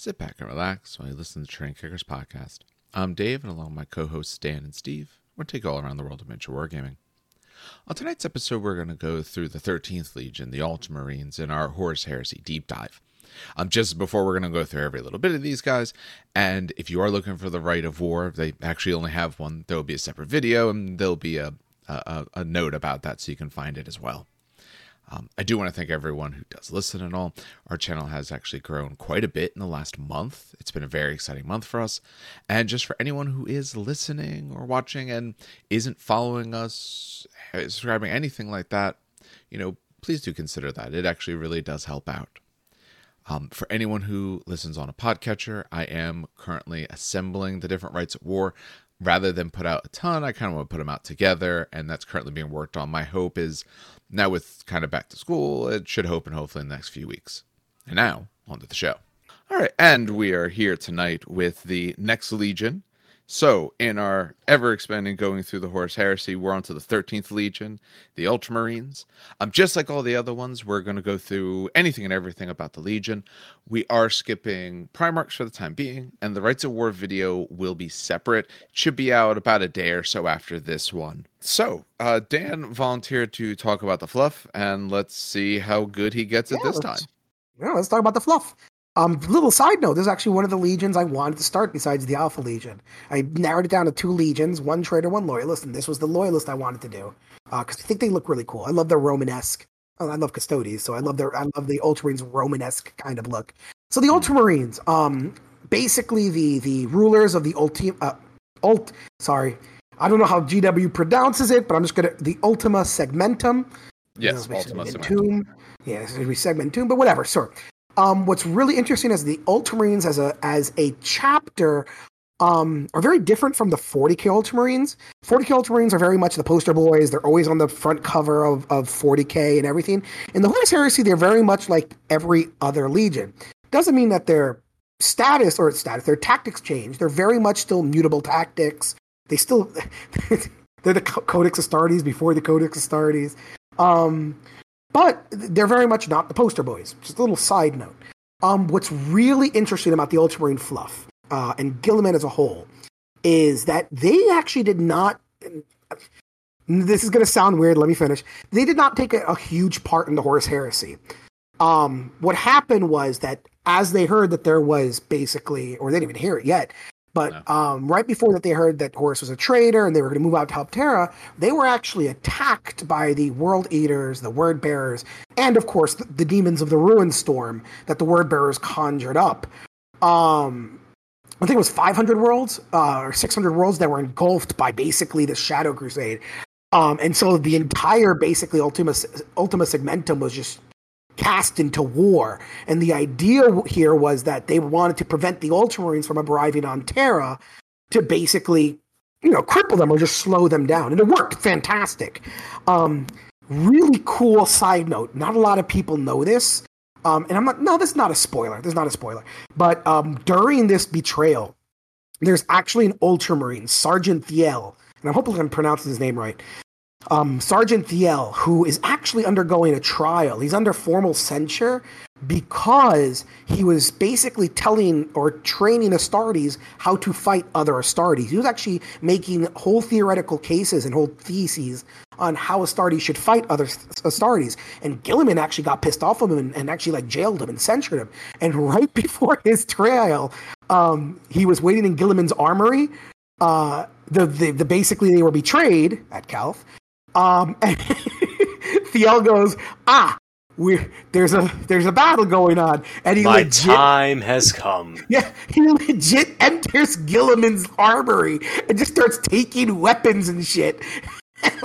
Sit back and relax while you listen to Train Kickers podcast. I'm Dave, and along with my co-hosts Dan and Steve, we're take you all around the world of miniature wargaming. On tonight's episode, we're going to go through the 13th Legion, the Ultramarines, in our Horus Heresy deep dive. Um, just before we're going to go through every little bit of these guys, and if you are looking for the Rite of War, they actually only have one. There will be a separate video, and there'll be a a, a note about that, so you can find it as well. Um, I do want to thank everyone who does listen and all. Our channel has actually grown quite a bit in the last month. It's been a very exciting month for us. And just for anyone who is listening or watching and isn't following us, subscribing, anything like that, you know, please do consider that. It actually really does help out. Um, for anyone who listens on a podcatcher, I am currently assembling the different rights of war rather than put out a ton, I kind of want to put them out together, and that's currently being worked on. My hope is now with kind of back to school, it should open hopefully in the next few weeks. And now, on to the show. All right, and we are here tonight with the next Legion, so, in our ever expanding going through the Horus Heresy, we're on to the 13th Legion, the Ultramarines. Um, just like all the other ones, we're going to go through anything and everything about the Legion. We are skipping Primarchs for the time being, and the Rights of War video will be separate. It should be out about a day or so after this one. So, uh, Dan volunteered to talk about the fluff, and let's see how good he gets yeah, it this time. Yeah, let's talk about the fluff. Um, little side note: this is actually one of the legions I wanted to start besides the Alpha Legion. I narrowed it down to two legions: one traitor, one loyalist, and this was the loyalist I wanted to do because uh, I think they look really cool. I love their Romanesque. Oh, I love Custodes, so I love their I love the Ultramarines Romanesque kind of look. So the Ultramarines, um, basically the the rulers of the ulti uh, ult. Sorry, I don't know how GW pronounces it, but I'm just gonna the Ultima Segmentum. Yes, Ultima Segmentum. Yeah, it's gonna be Segmentum, but whatever. Sure. Um, what's really interesting is the Ultramarines as a as a chapter um, are very different from the 40k Ultramarines. 40k Ultramarines are very much the poster boys. They're always on the front cover of, of 40k and everything. In the Horus Heresy, they're very much like every other Legion. Doesn't mean that their status or status, their tactics change. They're very much still mutable tactics. They still they're the Codex Astartes before the Codex Astartes. Um, but they're very much not the poster boys. Just a little side note. Um, what's really interesting about the Ultramarine fluff uh, and Guilliman as a whole is that they actually did not. This is going to sound weird. Let me finish. They did not take a, a huge part in the Horus Heresy. Um, what happened was that as they heard that there was basically, or they didn't even hear it yet, but no. um, right before that, they heard that Horus was a traitor and they were going to move out to help Terra. They were actually attacked by the World Eaters, the Word Bearers, and of course the, the demons of the Ruin Storm that the Word Bearers conjured up. Um, I think it was 500 worlds uh, or 600 worlds that were engulfed by basically the Shadow Crusade. Um, and so the entire basically Ultima Ultima Segmentum was just cast into war. And the idea here was that they wanted to prevent the Ultramarines from arriving on Terra to basically, you know, cripple them or just slow them down. And it worked fantastic. Um, really cool side note. Not a lot of people know this. Um, and I'm not, no, this is not a spoiler. This is not a spoiler. But um, during this betrayal, there's actually an Ultramarine, Sergeant Thiel, and I hope I'm pronouncing his name right um, Sergeant Thiel, who is actually undergoing a trial. He's under formal censure because he was basically telling or training Astartes how to fight other Astartes. He was actually making whole theoretical cases and whole theses on how Astartes should fight other Astartes. And Guilliman actually got pissed off of him and, and actually like jailed him and censured him. And right before his trial, um, he was waiting in Guilliman's armory. Uh, the, the, the basically they were betrayed at Calth, um, and Thiel goes, ah, we there's a there's a battle going on, and he my legit, time has come. Yeah, he legit enters Guilliman's armory and just starts taking weapons and shit.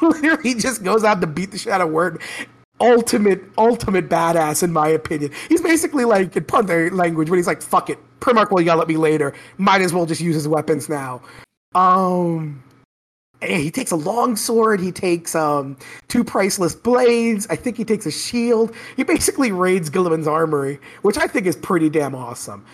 literally, just goes out to beat the shit out of Word. Ultimate, ultimate badass, in my opinion. He's basically like, in part language, when he's like, "Fuck it, Primarch will yell at me later. Might as well just use his weapons now." Um, he takes a long sword. He takes um, two priceless blades. I think he takes a shield. He basically raids Guilliman's armory, which I think is pretty damn awesome.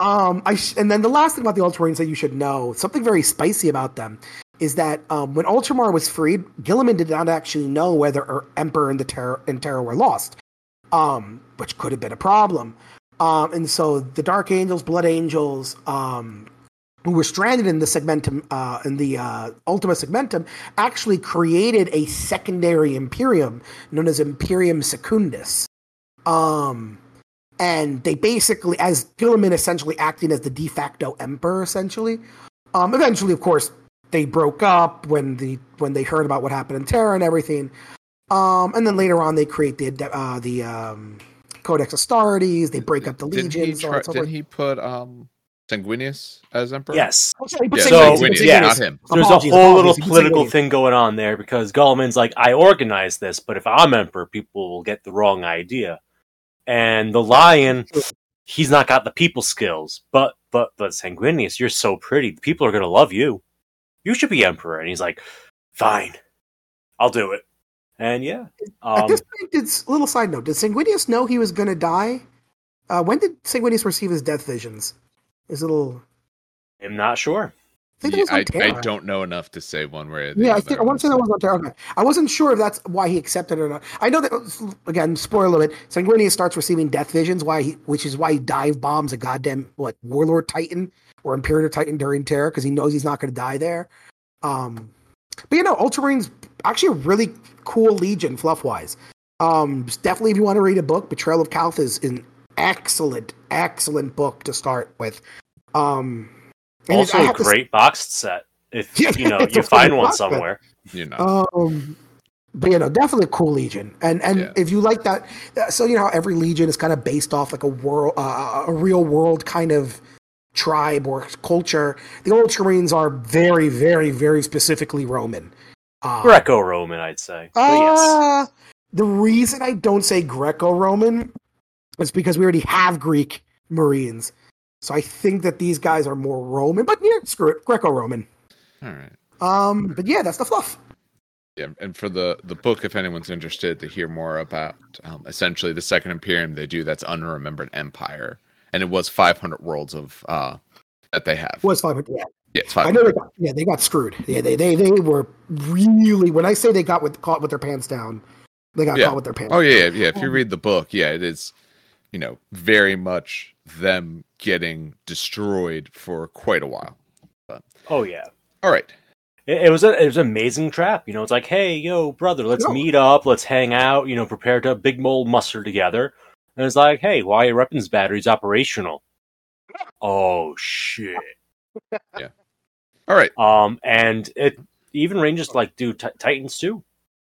Um, I sh- and then the last thing about the Ultramarines that you should know, something very spicy about them, is that um, when Ultramar was freed, Guilliman did not actually know whether Emperor and the Terror and were lost, um, which could have been a problem. Um, and so the Dark Angels, Blood Angels, um, who were stranded in the segmentum, uh, in the uh, Ultima segmentum, actually created a secondary Imperium known as Imperium Secundus. Um, and they basically, as Guilliman essentially acting as the de facto emperor, essentially. Um, eventually, of course, they broke up when the when they heard about what happened in Terra and everything. Um, and then later on, they create the uh, the um, Codex Astartes. They break up the Didn't he, legions. so try, so didn't he put um Sanguinius as emperor? Yes. Oh, sorry, Yeah, So- Sanguinius, Sanguinius, Sanguinius. yeah, not him. There's Apologies, a whole little political thing going on there because Guilliman's like, I organized this, but if I'm emperor, people will get the wrong idea. And the lion, he's not got the people skills. But but but Sanguinius, you're so pretty. People are gonna love you. You should be emperor. And he's like, Fine, I'll do it. And yeah, At um, this point, did little side note: Did Sanguinius know he was going to die? Uh, when did Sanguinius receive his death visions? His little. I'm not sure. I think that Yeah, was on I, I don't know enough to say one way or the Yeah, I other. think I want to say that was on Terra. Okay. I wasn't sure if that's why he accepted it or not. I know that again, spoiler a little bit. Sanguinius starts receiving death visions, why he, which is why he dive bombs a goddamn what Warlord Titan or Imperator Titan during Terra because he knows he's not going to die there. Um, but you know, Ultramarines actually a really cool legion fluff wise. Um, definitely if you want to read a book, Betrayal of Calth is an excellent, excellent book to start with. Um, Also, I a have to great boxed set. If Yeah, you know you find one box set. somewhere. You know. Um, but you know, definitely a cool legion, and and Yeah. if you like that, uh, so you know how every legion is kind of based off like a world, uh, a real world kind of tribe or culture. The old Ultramarines are very, very, very specifically Roman. Uh, Greco-Roman, I'd say. But yes. uh, the reason I don't say Greco-Roman is because we already have Greek Marines. So I think that these guys are more Roman, but yeah, screw it, Greco-Roman. All right. Um, but yeah, that's the fluff. Yeah, and for the the book, if anyone's interested to hear more about um, essentially the Second Imperium, they do that's Unremembered Empire, and it was 500 worlds of uh that they have. Was five, yeah. Yeah, it's I 500. know they got, yeah, they got screwed. Yeah, they, they, they were really, when I say they got with, caught with their pants down, they got Yeah. caught with their pants Oh yeah, yeah, yeah. If you read the book, yeah, it is, you know, very much them getting destroyed for quite a while. Oh yeah. All right. It, it was a, it was an amazing trap. You know, it's like, hey, yo, brother, let's No. meet up, let's hang out. You know, prepare to big mole muster together. And it's like, hey, why your weapons battery's operational? Oh shit. Yeah. All right. Um, and it even ranges like do t- Titans too.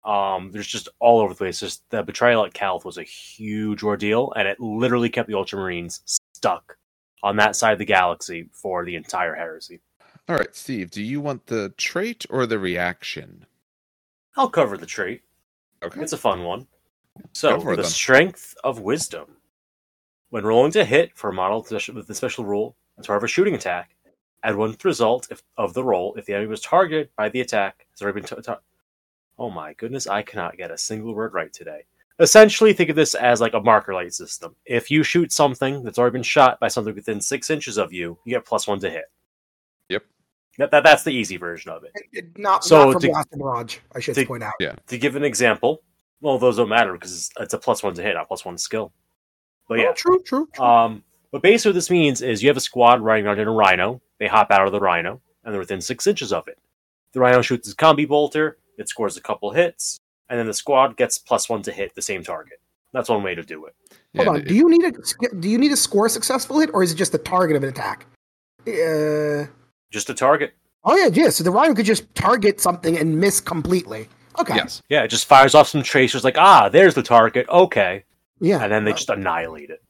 Um, there's just all over the place. Just the betrayal at Calth was a huge ordeal, and it literally kept the Ultramarines stuck on that side of the galaxy for the entire heresy. All right, Steve, do you want the trait or the reaction? I'll cover the trait. Okay. It's a fun one. So, the then. strength of wisdom. When rolling to hit for a model with the special rule, as part of a shooting attack, add one to the result if, of the roll if the enemy was targeted by the attack. Has already been ta- ta- oh my goodness, I cannot get a single word right today. Essentially, think of this as like a marker light system. If you shoot something that's already been shot by something within six inches of you, you get plus one to hit. Yep. That, that, that's the easy version of it. It- it- Not, So not from to- Blast and Barrage, I should to- point out. Yeah. To give an example, well, those don't matter because it's, it's a plus one to hit, not plus one skill. But yeah, Oh, true, true, true. Um, but basically, what this means is you have a squad riding around in a rhino. They hop out of the rhino, and they're within six inches of it. The rhino shoots his combi bolter. It scores a couple hits, and then the squad gets plus one to hit the same target. That's one way to do it. Hold Yeah, on. it- Do you need a do you need to score a successful hit, or is it just the target of an attack? Uh, Just a target. oh yeah, yeah. So the Rhino could just target something and miss completely. Okay. Yes. Yeah, it just fires off some tracers. Like, ah, there's the target. Okay, Yeah. and then they Uh, just annihilate it.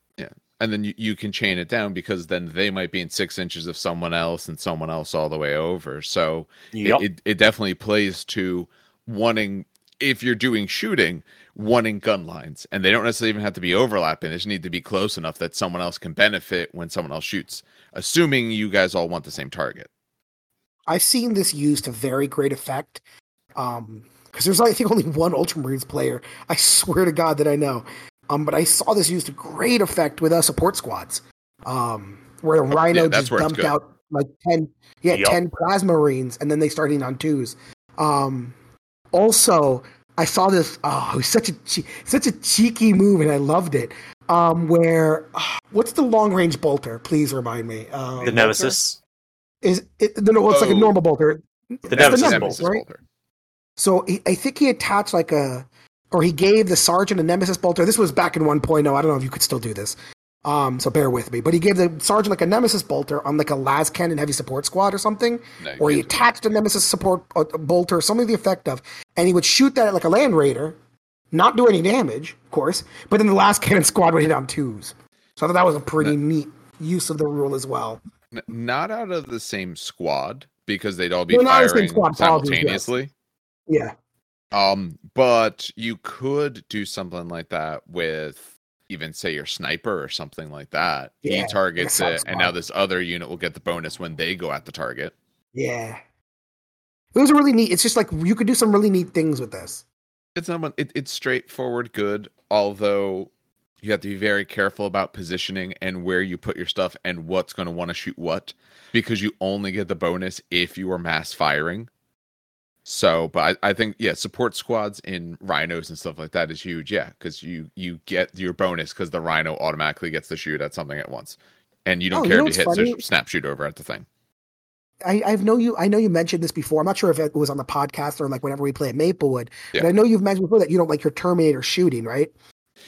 And then you, you can chain it down because then they might be in six inches of someone else and someone else all the way over. So it- Yep. it, it definitely plays to wanting, if you're doing shooting, wanting gun lines. And they don't necessarily even have to be overlapping. They just need to be close enough that someone else can benefit when someone else shoots, assuming you guys all want the same target. I've seen this used to very great effect. Um, because there's I think only one Ultramarines player. I swear to God that I know. Um, but I saw this used to great effect with uh, support squads. Um, where a Rhino Oh, yeah, just dumped out like ten, yeah, Yup. ten plasma marines, and then they started on twos. Um, also, I saw this. Oh, it was such a che- such a cheeky move, and I loved it. um, where what's the long range bolter? Please remind me. Um, The Nemesis. is it, no, no, it's like a Oh. normal bolter. The That's Nemesis the bolter. right? So he, I think he attached like a, or he gave the sergeant a nemesis bolter. This was back in 1.0. I don't know if you could still do this. Um, so bear with me. But he gave the sergeant like a nemesis bolter on like a las cannon heavy support squad or something, No, or he attached a nemesis support uh, bolter, something to the effect of, and he would shoot that at like a land raider, not do any damage, of course. But then the las cannon squad would hit on twos. So I thought that was a pretty neat use of the rule as well. Not out of the same squad because they'd all be They're not in the same firing squad, apologies, yes. simultaneously. Yeah. Um, but you could do something like that with even say your sniper or something like that. Yeah, he targets a it, and now this other unit will get the bonus when they go at the target. Yeah. It was a really neat. It's just like you could do some really neat things with this. It's not. It, it's straightforward good, although you have to be very careful about positioning and where you put your stuff and what's going to want to shoot what, because you only get the bonus if you are mass firing. So, but I, I think yeah, support squads in rhinos and stuff like that is huge. Yeah, because you you get your bonus because the rhino automatically gets to shoot at something at once, and you don't Oh, you care know if you hit funny? so snap shoot over at the thing. I, I know you. I know you mentioned this before. I'm not sure if it was on the podcast or like whenever we play at Maplewood. But I know you've mentioned before that you don't like your Terminator shooting, right?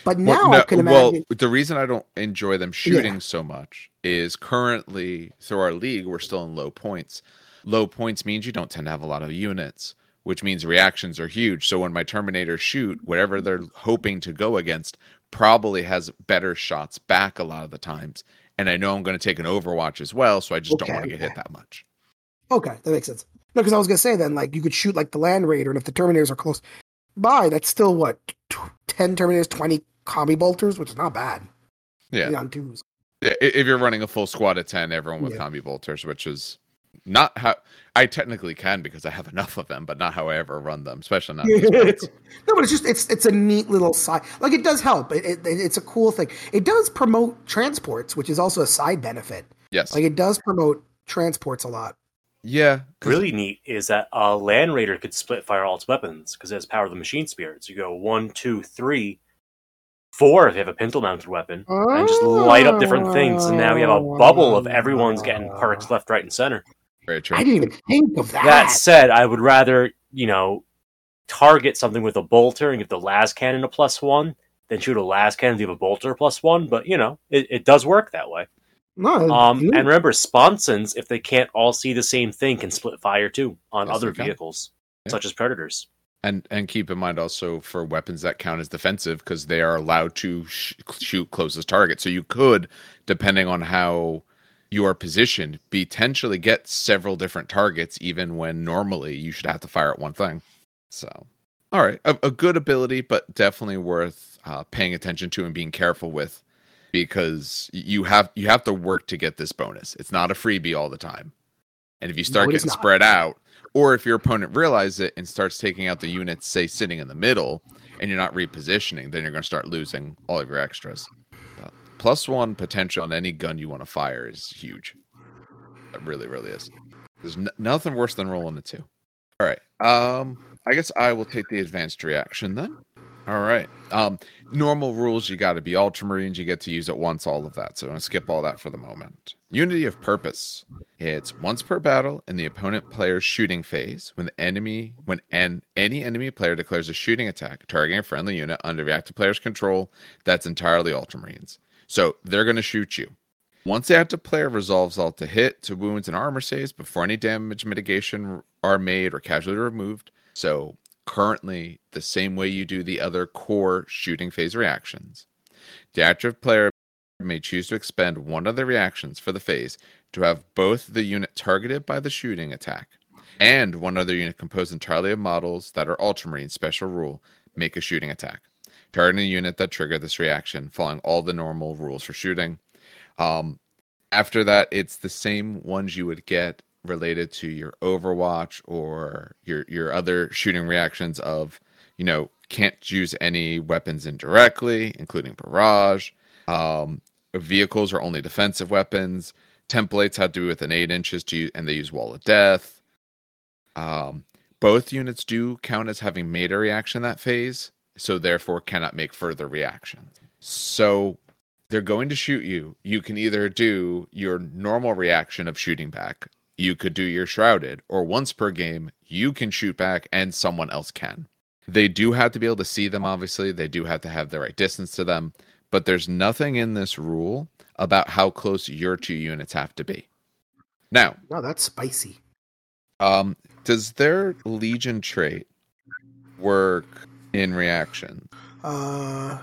But now Well, I no, can well, the reason I don't enjoy them shooting so much is currently through our league we're still in low points. Low points means you don't tend to have a lot of units, which means reactions are huge. So when my Terminators shoot, whatever they're hoping to go against probably has better shots back a lot of the times. And I know I'm going to take an Overwatch as well, so I just don't want to get hit that much. okay, that makes sense. No, because I was gonna say then like you could shoot like the Land Raider, and if the Terminators are close by, that's still what t- ten Terminators, twenty combi bolters, which is not bad. Yeah. on twos. Yeah, If you're running a full squad of 10, everyone with Yeah. combi bolters, which is not how I technically can because I have enough of them, but not how I ever run them, especially not in these modes. no, but it's just it's it's a neat little side. Like it does help. It, it, it's a cool thing. It does promote transports, which is also a side benefit. Yes. Like it does promote transports a lot. Yeah. Really neat is that a Land Raider could split fire all its weapons because it has power of the machine spirits. You go one, two, three, four if you have a pintle mounted weapon, and just light up different things. And now you have a bubble of everyone's getting perks left, right, and center. Very true. I didn't even think of that. That said, I would rather, you know, target something with a bolter and give the las cannon a plus one than shoot a las cannon and give a bolter a plus one. But, you know, it, it does work that way. no, Um, and remember, sponsons, if they can't all see the same thing, can split fire too on Yes, other vehicles, Yeah. such as Predators. And and keep in mind also for weapons that count as defensive because they are allowed to sh- shoot closest target. So you could, depending on how you are positioned, potentially get several different targets, even when normally you should have to fire at one thing. So, all right, a, a good ability, but definitely worth uh, paying attention to and being careful with because you have you have to work to get this bonus. It's not a freebie all the time. And if you start No, getting spread out, or if your opponent realizes it and starts taking out the units, say sitting in the middle, and you're not repositioning, then you're going to start losing all of your extras. Plus one potential on any gun you want to fire is huge. It really, really is. There's n- nothing worse than rolling a two. All right. Um, I guess I will take the advanced reaction then. All right. Um, normal rules, you got to be ultramarines. You get to use it once, all of that. So I'm going to skip all that for the moment. Unity of purpose. It's once per battle in the opponent player's shooting phase when the enemy when an any enemy player declares a shooting attack targeting a friendly unit under the active player's control that's entirely ultramarines. So they're going to shoot you. Once the active player resolves all to hit, to wounds, and armor saves before any damage mitigation are made or casualty removed. So currently, the same way you do the other core shooting phase reactions, the active player may choose to expend one of the reactions for the phase to have both the unit targeted by the shooting attack and one other unit composed entirely of models that are ultramarine special rule make a shooting attack. Targeting a unit that triggered this reaction, following all the normal rules for shooting. Um, after that, it's the same ones you would get related to your Overwatch or your your other shooting reactions of, you know, can't use any weapons indirectly, including barrage. Um, vehicles are only defensive weapons. Templates have to do with an eight inches to use, and they use wall of death. Um, both units do count as having made a reaction that phase, so therefore cannot make further reactions. So they're going to shoot you. You can either do your normal reaction of shooting back, you could do your shrouded, or once per game, you can shoot back and someone else can. They do have to be able to see them, obviously. They do have to have the right distance to them, but there's nothing in this rule about how close your two units have to be. Now, No, that's spicy. um, does their Legion trait work in reaction? Uh,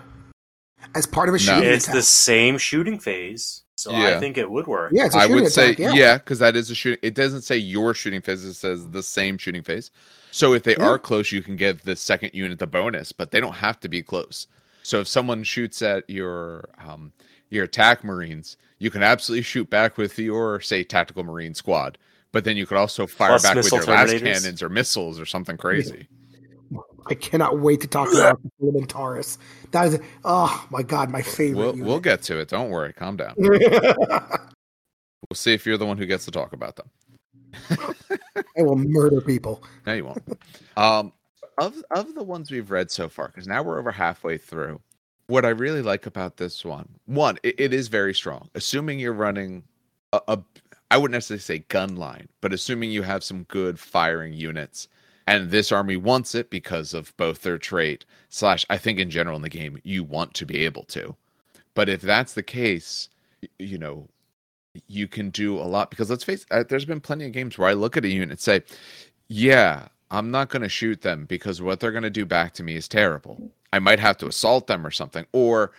as part of a No. shooting It's attack. the same shooting phase, so Yeah. I think it would work. Yeah, it's a I shooting would attack. say yeah. yeah, because that is a shooting. It doesn't say your shooting phase; it says the same shooting phase. So if they Yeah. are close, you can give the second unit the bonus, but they don't have to be close. So if someone shoots at your um, your attack marines, you can absolutely shoot back with your say tactical marine squad. But then you could also fire Plus back with your las cannons or missiles or something crazy. I cannot wait to talk about Elementaris. That is, oh my god, my favorite. We'll, unit. we'll get to it. Don't worry. Calm down. We'll see if you're the one who gets to talk about them. I will murder people. No, you won't. um, of of the ones we've read so far, because now we're over halfway through. What I really like about this one, one, it, it is very strong. Assuming you're running a, a, I wouldn't necessarily say gun line, but assuming you have some good firing units, and this army wants it because of both their trait slash, I think in general in the game you want to be able to. But if that's the case, you know, you can do a lot because let's face it, there's been plenty of games where I look at a unit and say, yeah, I'm not going to shoot them because what they're going to do back to me is terrible. I might have to assault them or something, or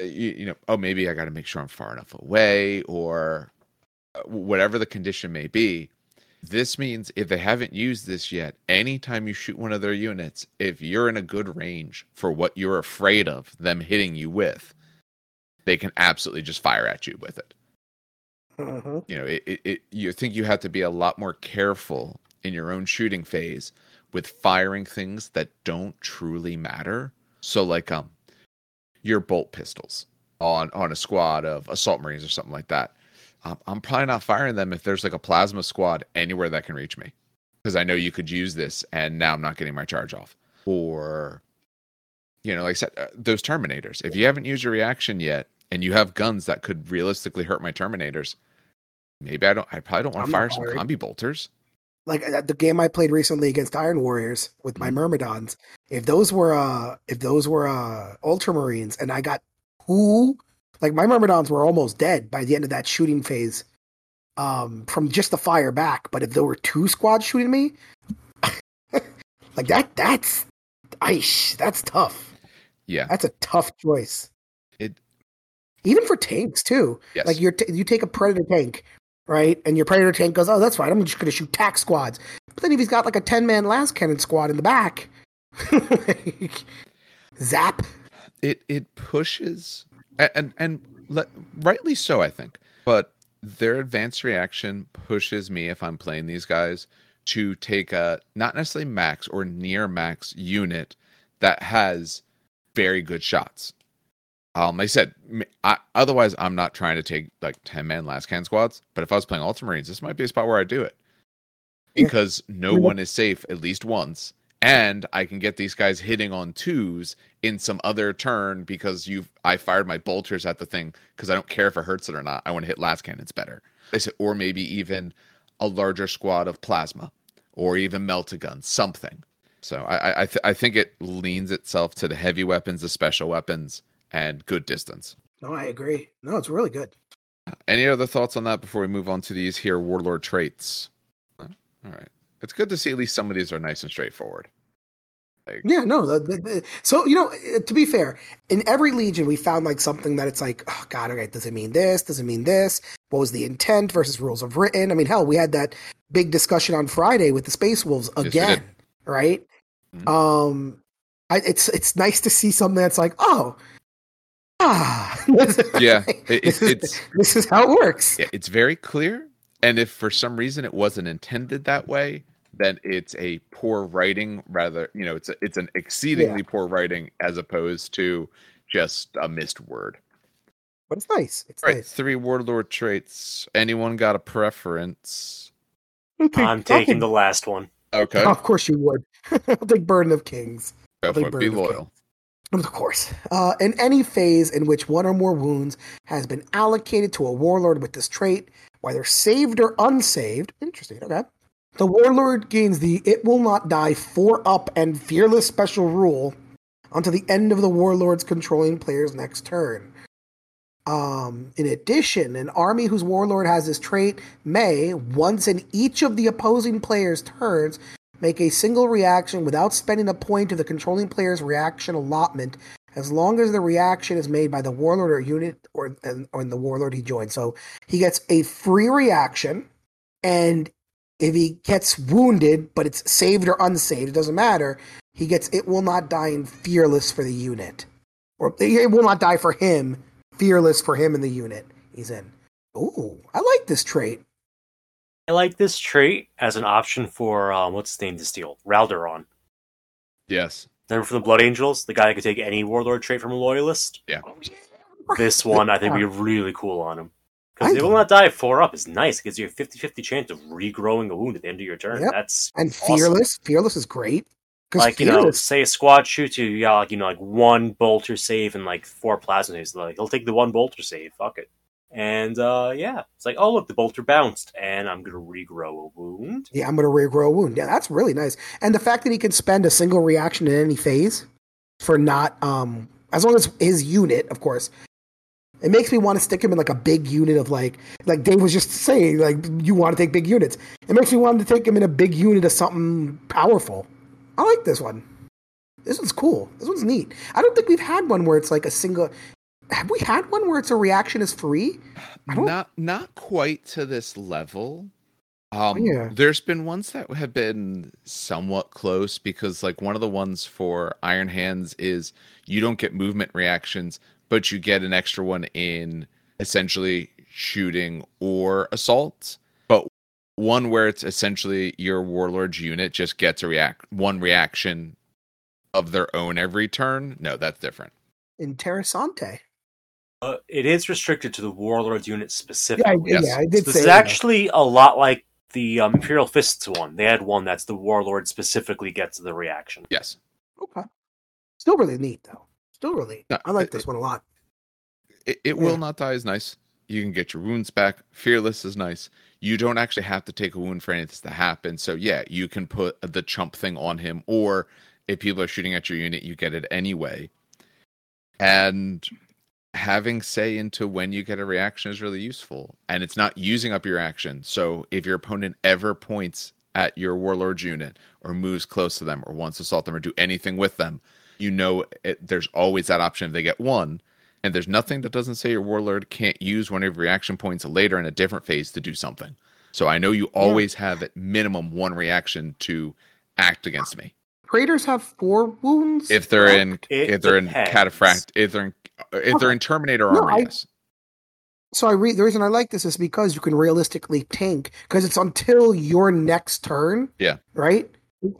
uh, you, you know, oh, maybe I got to make sure I'm far enough away, or uh, whatever the condition may be. This means if they haven't used this yet, anytime you shoot one of their units, if you're in a good range for what you're afraid of them hitting you with, they can absolutely just fire at you with it. Mhm. you know it, it, it you think you have to be a lot more careful in your own shooting phase with firing things that don't truly matter. So like um your bolt pistols on on a squad of assault marines or something like that um, i'm probably not firing them if there's like a plasma squad anywhere that can reach me because i know you could use this and now i'm not getting my charge off or you know like i said uh, those terminators if you haven't used your reaction yet and you have guns that could realistically hurt my terminators maybe i don't i probably don't want to fire some combi bolters Like uh, the game I played recently against Iron Warriors with my Mhm. Myrmidons. If those were uh if those were uh Ultramarines and I got two like my Myrmidons were almost dead by the end of that shooting phase. Um from just the fire back. But if there were two squads shooting me, like that that's ice. That's tough. yeah That's a tough choice. It- even for tanks too. yes Like you're t- you take a predator tank, right? And your predator tank goes, "Oh, that's fine. I'm just going to shoot tack squads." But then if he's got like a ten man las cannon squad in the back, like, zap. it it pushes and and, let, rightly so i think. But their advanced reaction pushes me if i'm playing these guys to take a not necessarily max or near max unit that has very good shots. Um like i said I, otherwise i'm not trying to take like 10 man last can squads but if i was playing ultramarines this might be a spot where i do it. Because no one is safe at least once and i can get these guys hitting on twos in some other turn because you've I fired my bolters at the thing because I don't care if it hurts it or not. I want to hit las cannons better. I said, or maybe even a larger squad of plasma or even melta guns, something. So I I I, th- I think it leans itself to the heavy weapons, the special weapons, and good distance. No, I agree. No, it's really good. Any other thoughts on that before we move on to these here warlord traits? All right, it's good to see at least some of these are nice and straightforward. Like, Yeah, no. The, the, the, so you know, uh, to be fair, in every legion we found like something that it's like, oh God, okay, does it mean this? Does it mean this? What was the intent versus rules of written? I mean, hell, we had that big discussion on Friday with the Space Wolves again, did. right? Mhm. Um, I, it's it's nice to see something that's like, oh, ah, Yeah, it- this, is, it's- this is how it works. Yeah, it's very clear. And if for some reason it wasn't intended that way, then it's a poor writing rather, you know, it's a, it's an exceedingly poor writing as opposed to just a missed word. But it's nice. It's All right, nice. three warlord traits. Anyone got a preference? Okay, I'm taking take- the last one. Okay, Of course you would. I'll take Burden of Kings. go I'll take for it. Be Burden of loyal. Of course. Uh, in any phase in which one or more wounds has been allocated to a warlord with this trait, whether saved or unsaved, interesting, okay. The warlord gains the It Will Not Die 4 up and Fearless special rule until the end of the warlord's controlling player's next turn. Um, in addition, an army whose warlord has this trait may, once in each of the opposing player's turns, make a single reaction without spending a point of the controlling player's reaction allotment, as long as the reaction is made by the warlord or unit or, or the warlord he joins. So he gets a free reaction, and if he gets wounded, but it's saved or unsaved, it doesn't matter. He gets it will not die in fearless for the unit, or it will not die for him fearless for him in the unit he's in. Ooh, I like this trait. I like this trait as an option for um, what's his name to steal Raldoron. Yes. Remember from the Blood Angels, the guy who could take any warlord trait from a loyalist. Yeah. This one I think would be really cool on him. Because it will not die four up is nice. It gives you a 50-50 chance of regrowing a wound at the end of your turn. Yep. That's and awesome. fearless. Fearless is great. like you know, fearless, say a squad shoots you, you got like you know, like one bolter save and like four plasma saves. Like he'll take the one bolter save. Fuck it. And uh yeah, it's like, oh look, the bolter bounced, and I'm gonna regrow a wound. yeah, I'm gonna regrow a wound. Yeah, that's really nice. And the fact that he can spend a single reaction in any phase for not um as long as his unit, of course. It makes me want to stick him in like a big unit of like like Dave was just saying, like you want to take big units. It makes me want to take him in a big unit of something powerful. I like this one. This one's cool. This one's neat. I don't think we've had one where it's like a single. Have we had one where it's a reaction is free? Not not quite to this level. Um, Yeah. There's been ones that have been somewhat close because, like, one of the ones for Iron Hands is you don't get movement reactions, but you get an extra one in essentially shooting or assault. But one where it's essentially your warlord's unit just gets a react one reaction of their own every turn. No, that's different. Interessante. Uh, it is restricted to the warlord's unit specifically. Yeah, I, Yes. yeah, I did This say is that. actually a lot like the um, Imperial Fists one. They had one that's the warlord specifically gets the reaction. Yes. Okay. Still really neat though. Still really. No, I like it- this one a lot. It, it Yeah. will not die is nice. You can get your wounds back. Fearless is nice. You don't actually have to take a wound for any of this to happen. So yeah, you can put the chump thing on him, or if people are shooting at your unit, you get it anyway. And having say into when you get a reaction is really useful. And it's not using up your action. So if your opponent ever points at your warlord's unit or moves close to them or wants to assault them or do anything with them, you know it, there's always that option if they get one. And there's nothing that doesn't say your warlord can't use one of your reaction points later in a different phase to do something. So I know you always have at minimum one reaction to act against me. Praetors have four wounds. If they're in It if they're in cataphract if they're in if they're in Terminator No, armor, I- yes. So I read the reason I like this is because you can realistically tank because it's until your next turn. Yeah. Right.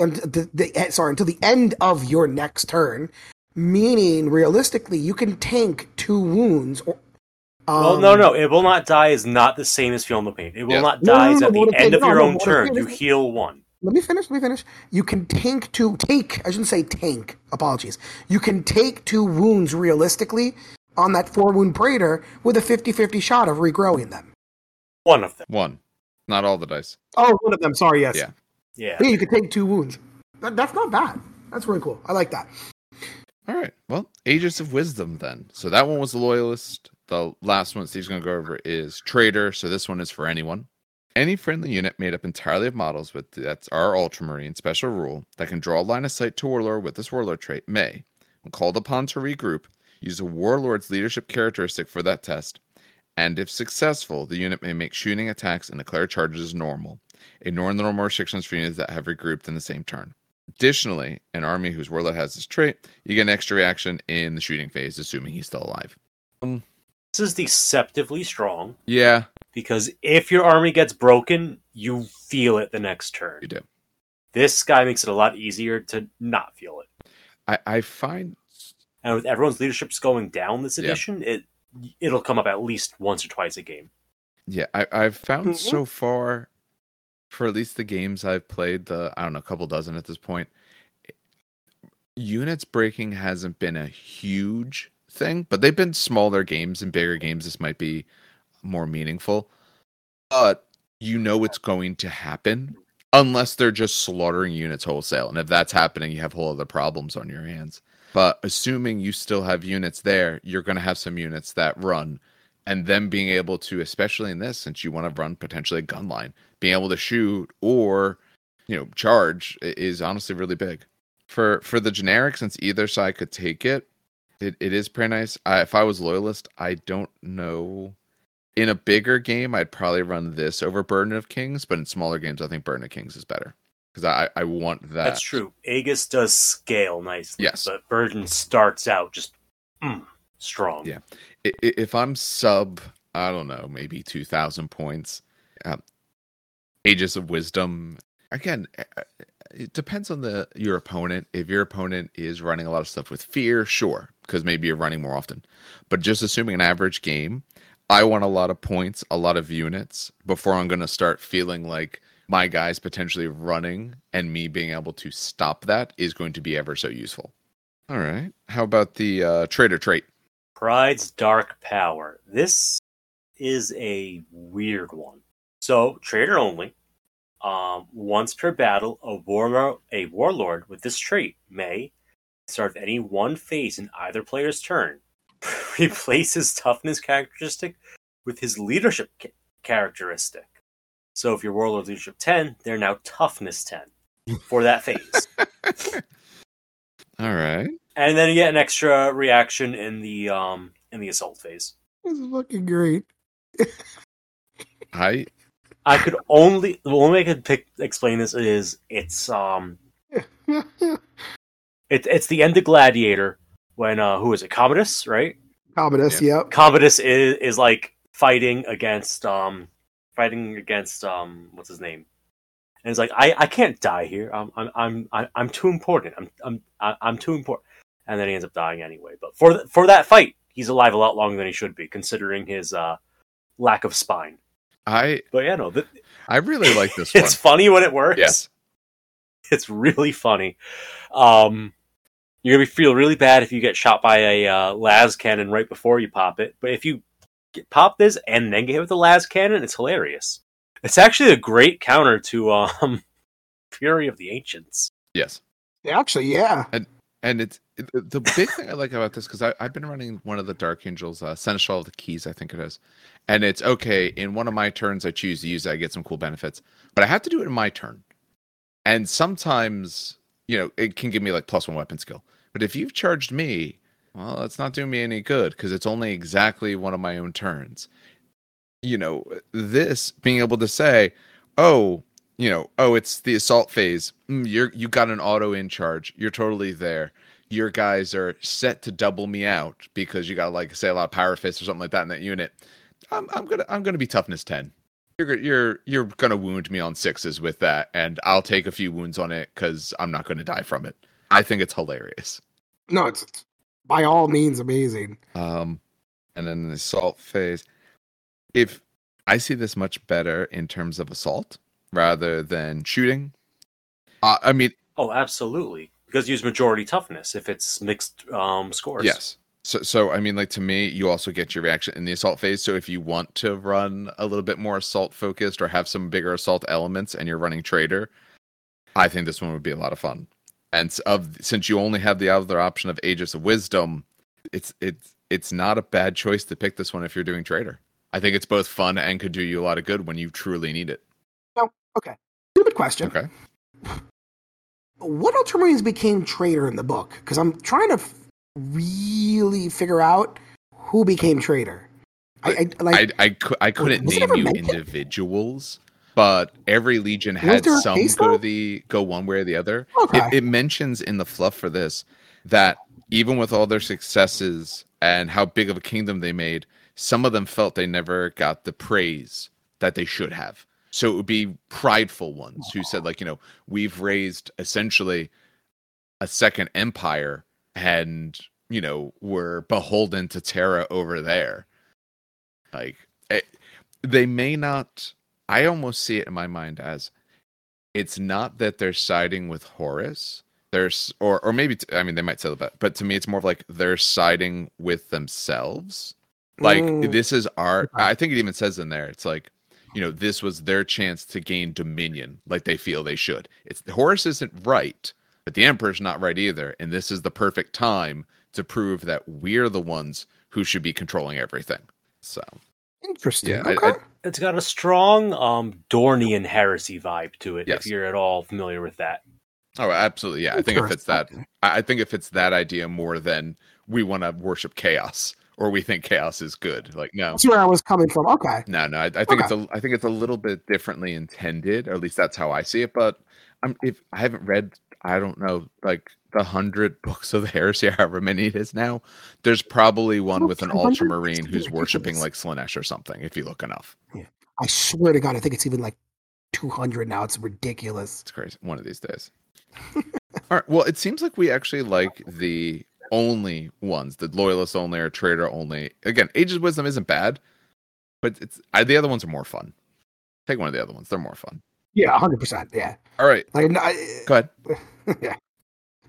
And the, the eh, sorry until the end of your next turn, meaning realistically you can tank two wounds. Or, um, well, no, no, it will not die is not the same as feel no pain. It will Yeah. not die no, is no, at what the end of saying- your no, no, own what turn. You heal one. Let me finish. Let me finish. You can tank two take. I shouldn't say tank. Apologies. You can take two wounds realistically on that four wound praetor with a 50-50 shot of regrowing them. One of them. One. Not all the dice. Oh, one of them. Sorry. Yes. Yeah. Yeah. Yeah, you could take two wounds. That, that's not bad. That's really cool. I like that. All right. Well, Aegis of Wisdom then. So that one was the loyalist. The last one Steve's going to go over is Traitor. So this one is for anyone. Any friendly unit made up entirely of models with that's our Ultramarine special rule that can draw a line of sight to Warlord with this Warlord trait may, when called upon to regroup, use a Warlord's leadership characteristic for that test. And if successful, the unit may make shooting attacks and declare charges as normal, ignoring the normal restrictions for units that have regrouped in the same turn. Additionally, an army whose warlord has this trait, you get an extra reaction in the shooting phase, assuming he's still alive. Um, this is deceptively strong Yeah, because if your army gets broken, you feel it the next turn. you do. This guy makes it a lot easier to not feel it. I, I find And with everyone's leaderships going down this Yeah. edition, it it'll come up at least once or twice a game. yeah, I, I've found Mhm. so far for at least the games I've played, the I don't know, a couple dozen at this point, units breaking hasn't been a huge thing, but they've been smaller games and bigger games. This might be more meaningful, but you know it's going to happen unless they're just slaughtering units wholesale. And if that's happening, you have whole other problems on your hands. But assuming you still have units there, you're going to have some units that run. And then being able to, especially in this, since you want to run potentially a gun line, being able to shoot or, you know, charge is honestly really big. For for the generic, since either side could take it, it, it is pretty nice. I, if I was loyalist, I don't know. In a bigger game, I'd probably run this over Burden of Kings, but in smaller games, I think Burden of Kings is better because I, I want that. That's true. Aegis does scale nicely. Yes. But Burden starts out just mm, strong. Yeah. If I'm sub, I don't know, maybe 2,000 points, um, Aegis of Wisdom, again, uh, uh, it depends on the your opponent. If your opponent is running a lot of stuff with fear, sure, because maybe you're running more often. But just assuming an average game, I want a lot of points, a lot of units before I'm going to start feeling like my guys potentially running and me being able to stop that is going to be ever so useful. All right. How about the uh, trader trait? Pride's Dark Power. This is a weird one. So, trader only. Um, once per battle, a warlord, a warlord with this trait may start any one phase in either player's turn. Replace his toughness characteristic with his leadership ca- characteristic. So, if your warlord leadership ten, they're now toughness ten for that phase. All right. and then you get an extra reaction in the um in the assault phase. This is fucking great. I I could only the only way I could pick explain this is it's um it, it's the end of Gladiator when uh who is it Commodus right Commodus, yep. Commodus is is like fighting against um fighting against um what's his name and it's like I I can't die here I'm I'm I'm I'm- too important I'm I'm I'm too important and then he ends up dying anyway but for th- for that fight he's alive a lot longer than he should be considering his uh lack of spine I but yeah no th- I really like this one. it's funny when it works. Yes. It's really funny. Um, you're gonna feel really bad if you get shot by a uh, las cannon right before you pop it, but if you pop this and then get hit with the las cannon, it's hilarious. It's actually a great counter to um, Fury of the Ancients. Yes. Actually, yeah. And and it's it, the big thing I like about this because I've been running one of the Dark Angels, uh, Seneschal of the Keys, I think it is, and it's okay. In one of my turns, I choose to use it. I get some cool benefits, but I have to do it in my turn. And sometimes, you know, it can give me like plus one weapon skill. But if you've charged me, well, it's not doing me any good because it's only exactly one of my own turns. You know, this being able to say, oh, you know, oh, it's the assault phase. Mm, you're you got an auto in charge. You're totally there. Your guys are set to double me out because you got like say a lot of power fists or something like that in that unit. I'm I'm gonna I'm gonna be toughness ten. You're you're you're gonna wound me on sixes with that, and I'll take a few wounds on it because I'm not gonna die from it. I think it's hilarious. No, it's, it's by all means amazing. Um, and then the assault phase. If I see this much better in terms of assault rather than shooting. Uh, I mean, Oh, absolutely. Because you use majority toughness if it's mixed um, scores. yes. So, so I mean, like to me, you also get your reaction in the assault phase. So if you want to run a little bit more assault focused or have some bigger assault elements, and you're running trader, I think this one would be a lot of fun. And of since you only have the other option of Aegis of Wisdom, it's it's it's not a bad choice to pick this one if you're doing trader. I think it's both fun and could do you a lot of good when you truly need it. Oh, okay. Stupid question. Okay. What Ultramarines became traitor in the book? Because I'm trying to f- really figure out who became traitor. I, I like. I I, I couldn't name you mentioned? individuals, but every legion had some go the go one way or the other. okay. It, it mentions in the fluff for this that even with all their successes and how big of a kingdom they made, some of them felt they never got the praise that they should have. So it would be prideful ones who said, like, you know, we've raised essentially a second empire and, you know, we're beholden to Terra over there. Like, it, they may not, I almost see it in my mind as it's not that they're siding with Horus, there's or or maybe t- I mean they might say that, but to me it's more of like they're siding with themselves. Like Mm. this is our. I think it even says in there. It's like you know this was their chance to gain dominion, like they feel they should. It's Horus isn't right, but the Emperor's not right either, and this is the perfect time to prove that we're the ones who should be controlling everything. So Interesting. Yeah, okay. I- It's got a strong um, Dornian heresy vibe to it. Yes. If you're at all familiar with that, oh, absolutely, yeah. I think it fits that. I I think it fits that idea more than we want to worship chaos or we think chaos is good. Like no, That's where I was coming from. Okay. No, no, I, I think it's a I think it's a little bit differently intended, or at least that's how I see it. But I'm if I haven't read, I don't know, like the hundred books of the heresy, however many it is now. There's probably one with an ultramarine who's worshiping like Slaanesh or something. If you look enough, Yeah. I swear to God, I think it's even like 200 now. It's ridiculous. it's crazy. One of these days. All right. Well, it seems like we actually like the only ones, the loyalist only or trader only. Again, Aegis of Wisdom isn't bad, but it's I, the other ones are more fun. Take one of the other ones; they're more fun. Yeah, 100%. Yeah. All right, Like, no, I- go ahead. yeah.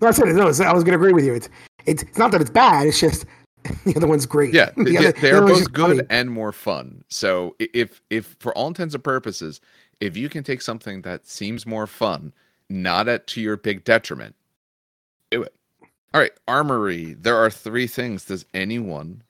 No, I said it. No, I was going to agree with you. It's, it's it's not that it's bad. It's just the other one's great. Yeah, The they, other- they the are other one's both good funny. and more fun. So if if for all intents and purposes, if you can take something that seems more fun, not at to your big detriment, do it. All right, armory. There are three things. Does anyone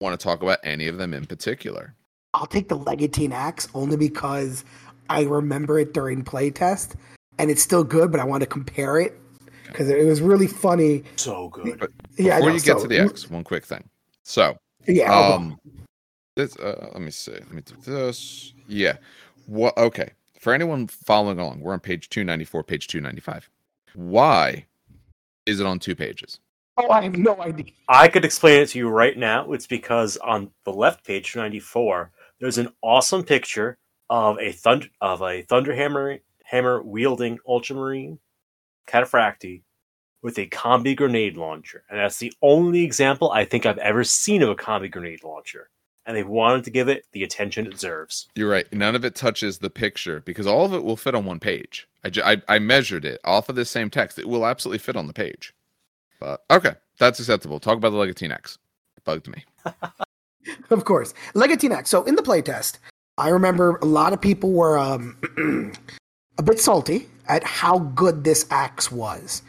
want to talk about any of them in particular? I'll take the Legatine axe only because I remember it during playtest, and it's still good. But I want to compare it because it was really funny. so good. Yeah, I Before know, you get so- to the X, one quick thing. So, Yeah, um, this. Uh, let me see. Let me do this. Yeah. What? Okay. For anyone following along, we're on page two ninety four, page two ninety five. Why is it on two pages? oh, I have no idea. I could explain it to you right now. It's because on the left page, 94, there's an awesome picture of a thunder of a thunderhammer hammer wielding ultramarine Cataphractii with a combi grenade launcher, and that's the only example I think I've ever seen of a combi grenade launcher. And they wanted to give it the attention it deserves. You're right. None of it touches the picture because all of it will fit on one page. I, ju- I, I measured it off of this same text. It will absolutely fit on the page. But okay, that's acceptable. Talk about the Legatine axe. It bugged me. Of course, Legatine axe. So in the playtest, I remember a lot of people were um, a bit salty at how good this axe was.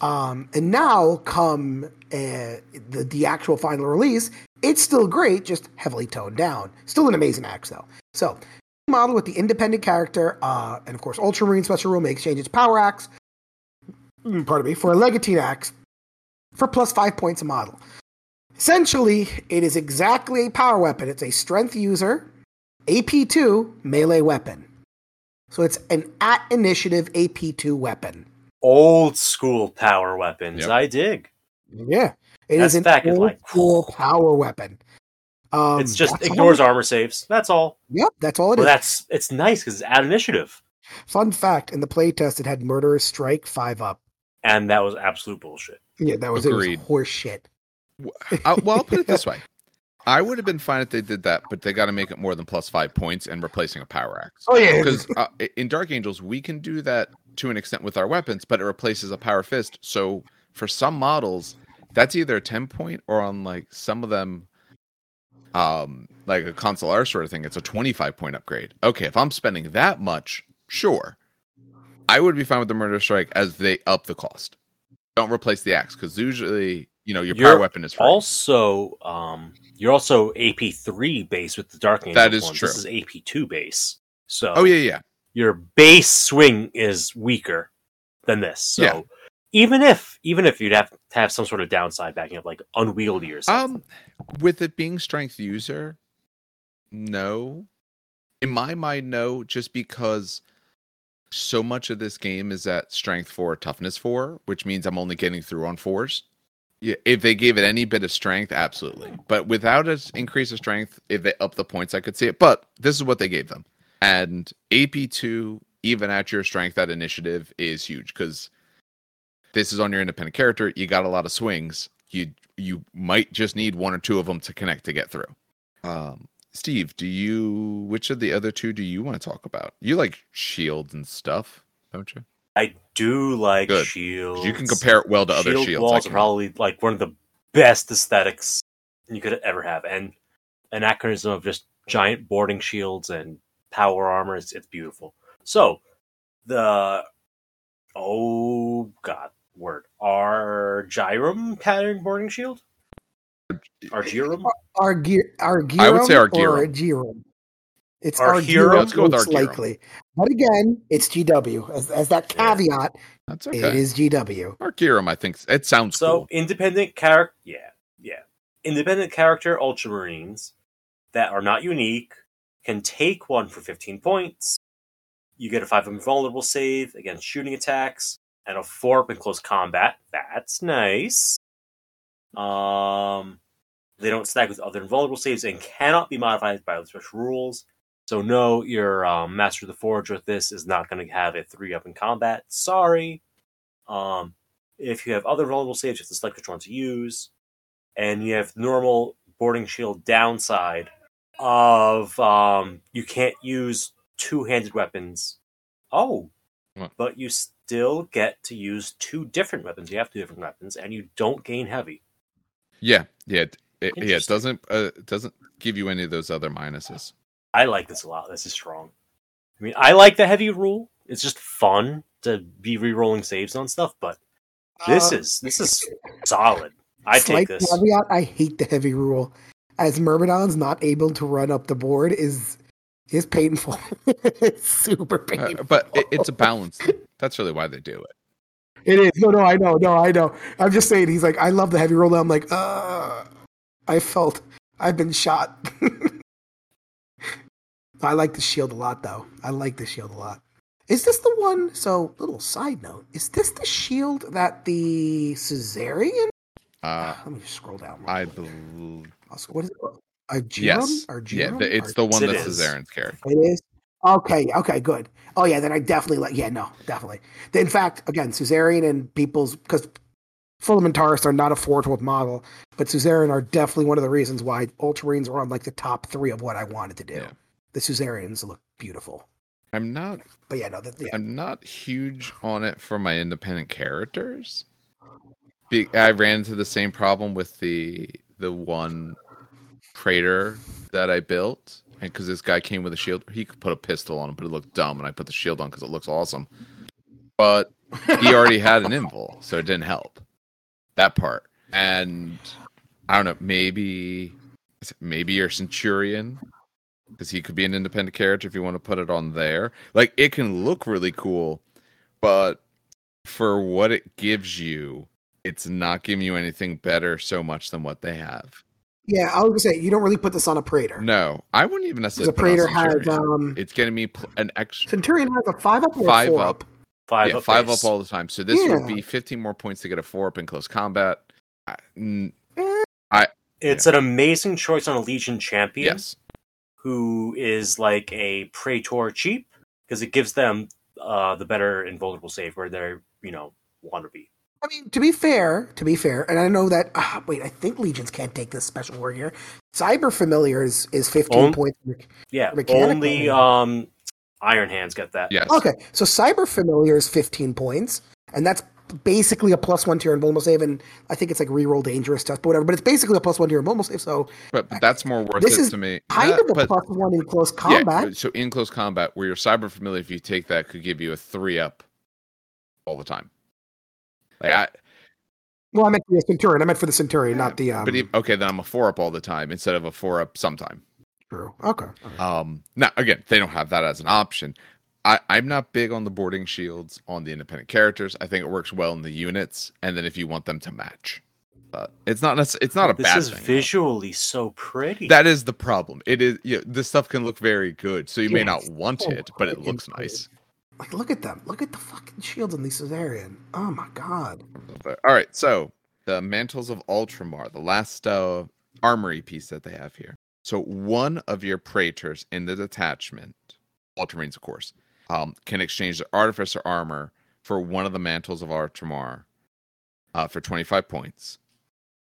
Um, and now, come uh, the the actual final release, it's still great, just heavily toned down. Still an amazing axe, though. So, model with the independent character, uh, and of course, Ultramarine Special Rule may exchange its power axe. mm, Pardon me, for a Legatine axe for plus five points a model. Essentially, it is exactly a power weapon. It's a strength user, AP2 melee weapon. So it's an at initiative AP2 weapon. Old school power weapons. Yep. I dig. Yeah, it That's is an back old like- school power weapon. Um, it's just that's all ignores armor saves. That's all. Yep, that's all it But is. that's it's nice because it's at initiative, Fun fact: in the playtest, it had murderous strike five up. and that was absolute bullshit. Yeah, that was Agreed. it. Was horse shit. I, well, I'll put it this way. I would have been fine if they did that, but they got to make it more than plus five points and replacing a power axe. Oh yeah, Because uh, in Dark Angels, we can do that to an extent with our weapons, but it replaces a power fist. So for some models, that's either a 10 point or on like some of them, um, like a console R sort of thing, it's a 25 point upgrade. Okay, if I'm spending that much, sure. I would be fine with the murder strike as they up the cost. Don't replace the axe because usually, you know, your You're power weapon is free. Also, um, you're also AP three base with the Dark Angels. That is true. This is AP two base. So oh yeah, yeah. your base swing is weaker than this. So Yeah. even if even if you'd have to have some sort of downside backing up, like unwieldy or something. Um, with it being strength user, no. In my mind, no, just because so much of this game is at strength four, toughness four, which means I'm only getting through on fours. Yeah, if they gave it any bit of strength, absolutely. But without an increase of strength, if they up the points, I could see it. But this is what they gave them. And AP2, even at your strength that initiative, is huge because this is on your independent character. You got a lot of swings. You you might just need one or two of them to connect to get through. Um, Steve, do you which of the other two do you want to talk about? You like shields and stuff, don't you? I do like Good. shields. You can compare it well to other shields. I walls are probably like one of the best aesthetics you could ever have, and anachronism of just giant boarding shields and power armor. It's, it's beautiful. So the oh god word Argyrum pattern boarding shield. Uh, Argyrum. Argyr, Argyrum I would say or Argyrum. Argyrum. It's Argyrum? Argyrum, Let's go with most Argyrum. likely. But again, it's GW. As, as that Yeah. caveat, That's it okay. is GW. Argyrum, I think it sounds So cool. independent character, yeah, yeah, independent character Ultramarines that are not unique can take one for fifteen points. You get a five invulnerable save against shooting attacks and a four up in close combat. That's nice. Um, they don't stack with other invulnerable saves and cannot be modified by other special rules. So no, your um, Master of the Forge with this is not going to have a three up in combat. Sorry. Um, if you have other vulnerable saves, you have to select which one to use, and you have normal boarding shield downside of um, you can't use two-handed weapons. Oh, What? but you still get to use two different weapons. You have two different weapons, and you don't gain heavy. Yeah, yeah, it, yeah. It doesn't uh, it doesn't give you any of those other minuses. I like this a lot. This is strong. I mean, I like the heavy rule. It's just fun to be re-rolling saves on stuff, but this Uh, is this is solid. I take this. caveat, I hate the heavy rule. As Myrmidon's not able to run up the board is is painful. it's super Uh, painful. but it, it's a balance. That's really why they do it. It is. No, no, I know. No, I know. I'm just saying. He's like, I love the heavy roll. I'm like, uh, I felt I've been shot. I like the shield a lot, though. I like the shield a lot. Is this the one? So, little side note: Is this the shield that the Suzerain? Uh, Let me just scroll down. real I quick. believe Also, What is it? Argyrum? yes. Argyrum? Yeah, the, it's the one It that is. Suzerains carry. It is. Okay. Okay. Good. Oh yeah. Then I definitely like. Yeah. No. Definitely. In fact, again, Suzerain and people's because Fulmentarus are not a four twelve model, but Suzerain are definitely one of the reasons why Ultramarines are on like the top three of what I wanted to do. Yeah. The Suzerains look beautiful. I'm not But yeah, no, that, yeah. I'm not huge on it for my independent characters. Be- I ran into the same problem with the the one crater that I built, and because this guy came with a shield, he could put a pistol on him, but it looked dumb, and I put the shield on because it looks awesome. But he already had an invul, so it didn't help that part. And I don't know, maybe maybe your centurion because he could be an independent character if you want to put it on there. Like it can look really cool, but for what it gives you, it's not giving you anything better so much than what they have. yeah, I was gonna say you don't really put this on a Praetor. No, I wouldn't even necessarily. a put it Praetor on has um it's getting me pl- an extra Centurion has a five up or a Five four up. up. Five yeah, up five base. up all the time. So this Yeah. would be 15 more points to get a four up in close combat. I- mm, It's an amazing choice on a Legion champion yes, who is like a Praetor cheap because it gives them uh, the better invulnerable save where they're you know want to be. I mean, to be fair, to be fair, and I know that. ah, wait, I think legions can't take this special war here. Cyber familiar is is fifteen On- points. Yeah, Mechanical. only um, Iron Hands get that. yes. Okay, so cyber familiar is fifteen points, and that's basically a plus one tier your invulnerable save, and I think it's like reroll dangerous stuff, but whatever. But it's basically a plus one tier your invulnerable save, so But, but that's more worth This it is to me. kind of a but- plus one in close combat. Yeah, so in close combat, where your cyber familiar, if you take that, could give you a three up all the time. Like I, well, I meant for the centurion. I meant for the centurion, not the. Um, but okay, then I'm a four up all the time instead of a four up sometime. true. Okay. right. Um, now again, they don't have that as an option. I, I'm not big on the boarding shields on the independent characters. I think it works well in the units, and then if you want them to match, but it's not necess- It's not a this bad This is thing. visually so pretty. That is the problem. It is. You know, this stuff can look very good, so you may not want Oh, it, but it looks pretty. nice. Like, look at them. Look at the fucking shields on the Suzerain. Oh my god. All right, so the mantles of Ultramar, the last uh, armory piece that they have here. So one of your praetors in the detachment, Ultramarines, of course, um, can exchange their artificer armor for one of the mantles of Ultramar uh, for 25 points.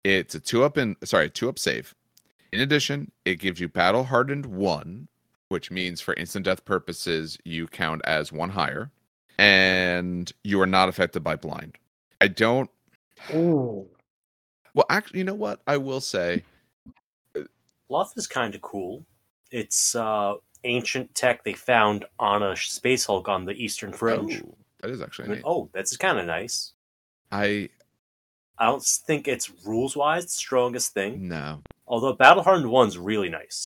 It's a two up in sorry, two up save. In addition, it gives you battle hardened one, which means for instant death purposes you count as one higher. and you are not affected by blind. I don't. Ooh. Well, actually, you know what? I will say. Luff is kind of cool. It's uh, ancient tech they found on a space hulk on the Eastern Fringe. Oh, that is actually oh, that's kind of nice. I I don't think it's rules wise the strongest thing. no. Although Battle Hardened One's really nice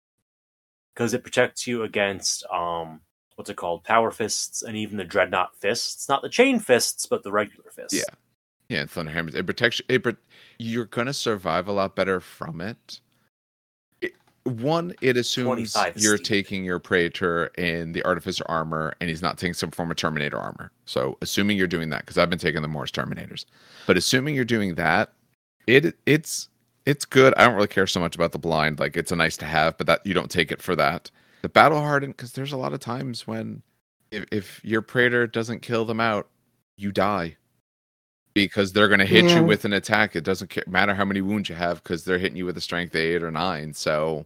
because it protects you against um what's it called power fists and even the dreadnought fists, not the chain fists, but the regular fists. Yeah. Yeah, and Thunderhammer. It protects you. It, pro- you're gonna survive a lot better from it. It one, it assumes you're Steve. taking your Praetor in the Artificer armor, and he's not taking some form of Terminator armor. So, assuming you're doing that, because I've been taking the Morse Terminators, but assuming you're doing that, it it's it's good. I don't really care so much about the blind. Like, it's a nice to have, but that you don't take it for that. The battle hardened, because there's a lot of times when if, if your Praetor doesn't kill them out, you die because they're going to hit Yeah. you with an attack. It doesn't ca- matter how many wounds you have because they're hitting you with a strength eight or nine. So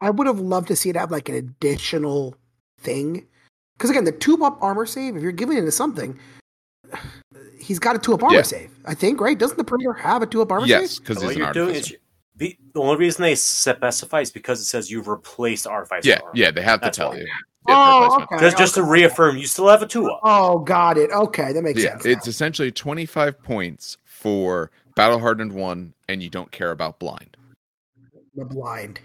I would have loved to see it have like an additional thing. Because again, the two up armor save, if you're giving it to something, he's got a two up armor Yeah. save. I think, right? Doesn't the Praetor have a two up armor yes, save? because what he's an you're doing artificer. is the the only reason they specify is because it says you've replaced Artificer yeah, armor. yeah, they have to That's tell why. you. Oh, okay. Just just to reaffirm, you still have a two up. Oh, got it. Okay, that makes Yeah, sense. it's essentially 25 points for battle hardened one, and you don't care about blind. the blind.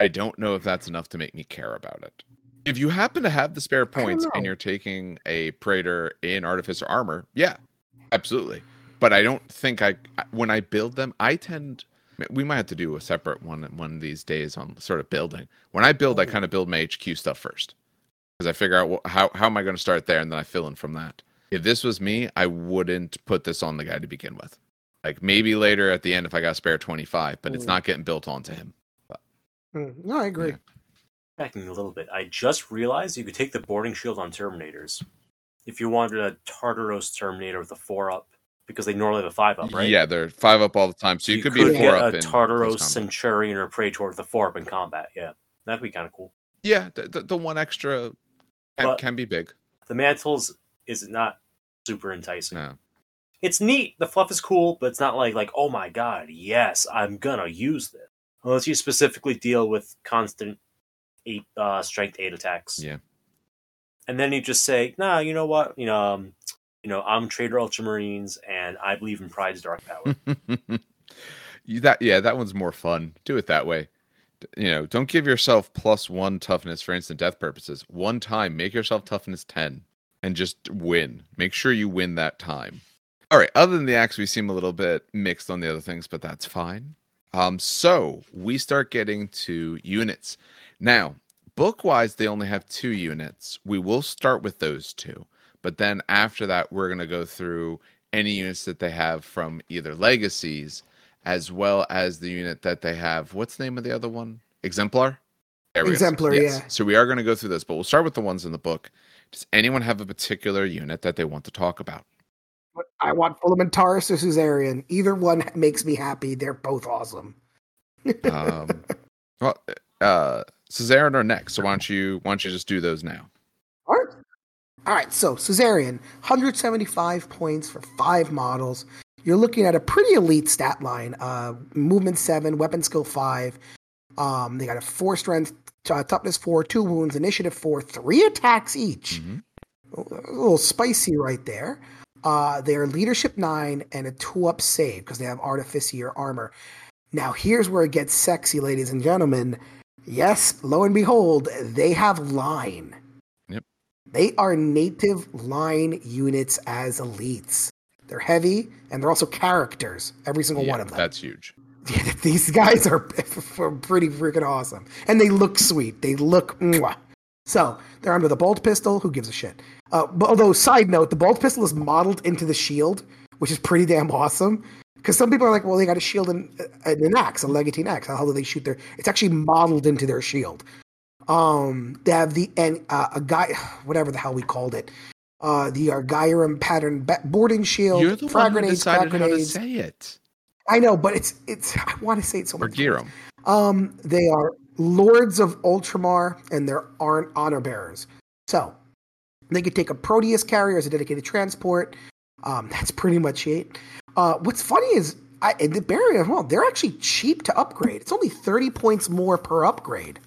I don't know if that's enough to make me care about it. If you happen to have the spare points and you're taking a Praetor in Artificer armor, yeah, absolutely. But I don't think I, when I build them, I tend, we might have to do a separate one one of these days on sort of building. When I build, I kind of build my HQ stuff first because I figure out wh- how, how am I going to start there and then I fill in from that. If this was me, I wouldn't put this on the guy to begin with. Like maybe later at the end if I got spare 25, but it's not getting built onto him. Hmm, No, I agree. Yeah. Backing a little bit, I just realized you could take the boarding shield on Terminators if you wanted a Tartaros Terminator with a four up because they normally have a five up, right? Yeah, they're five up all the time, so you, could, be get four a up in Tartaros. Centurion or Praetor with a four up in combat. Yeah, that'd be kind of cool. Yeah, the, the, the one extra can, can be big. The mantles is not super enticing. No, It's neat. The fluff is cool, but it's not like like oh my god, yes, I'm gonna use this. Unless you specifically deal with constant eight uh, strength eight attacks. Yeah. And then you just say, nah, you know what? You know, um, you know, I'm Trader Ultramarines, and I believe in Pride's dark power. You- that yeah, that one's more fun. Do it that way. You know, don't give yourself plus one toughness for instant death purposes. One time, make yourself toughness ten, and just win. Make sure you win that time. All right. Other than the axe, we seem a little bit mixed on the other things, but that's fine. Um, so we start getting to units now. Book wise, they only have two units. We will start with those two, but then after that, we're gonna go through any units that they have from either legacies as well as the unit that they have. What's the name of the other one? Exemplar? There we go. Exemplar, yeah. So we are going to go through this, but we'll start with the ones in the book. Does anyone have a particular unit that they want to talk about? I want Fulmentarus or Suzerain. Either one makes me happy. They're both awesome. Um, well, uh, Suzerain are next. So why don't you why don't you just do those now? All right. All right. So Suzerain, 175 points for five models. You're looking at a pretty elite stat line. Uh, movement seven, weapon skill five. Um, they got a four strength, uh, toughness four, two wounds, initiative four, three attacks each. Mhm. A little spicy right there. Uh, they're leadership nine and a two up save because they have artificer armor. Now here's where it gets sexy, ladies and gentlemen. Yes, lo and behold, they have line. Yep. They are native line units as elites. They're heavy and they're also characters, every single Yeah, one of them. That's huge. Yeah, these guys are pretty freaking awesome. And they look sweet. They look mwah. So they're under the bolt pistol. Who gives a shit? Uh, but although, side note, the bolt pistol is modeled into the shield, which is pretty damn awesome. Because some people are like, well, they got a shield and and an axe, a legatine axe. How do they shoot their? It's actually modeled into their shield. Um, they have the and uh, a guy, whatever the hell we called it, uh, the Argyrum pattern boarding shield, You're the frag one who decided how to say it. I know, but it's it's. I want to say it so much. Giram. Um, they are lords of Ultramar, and they're aren't honor bearers. So, They could take a Proteus carrier as a dedicated transport. Um, that's pretty much it. Uh, what's funny is I, and the barrier as well. They're actually cheap to upgrade. It's only thirty points more per upgrade.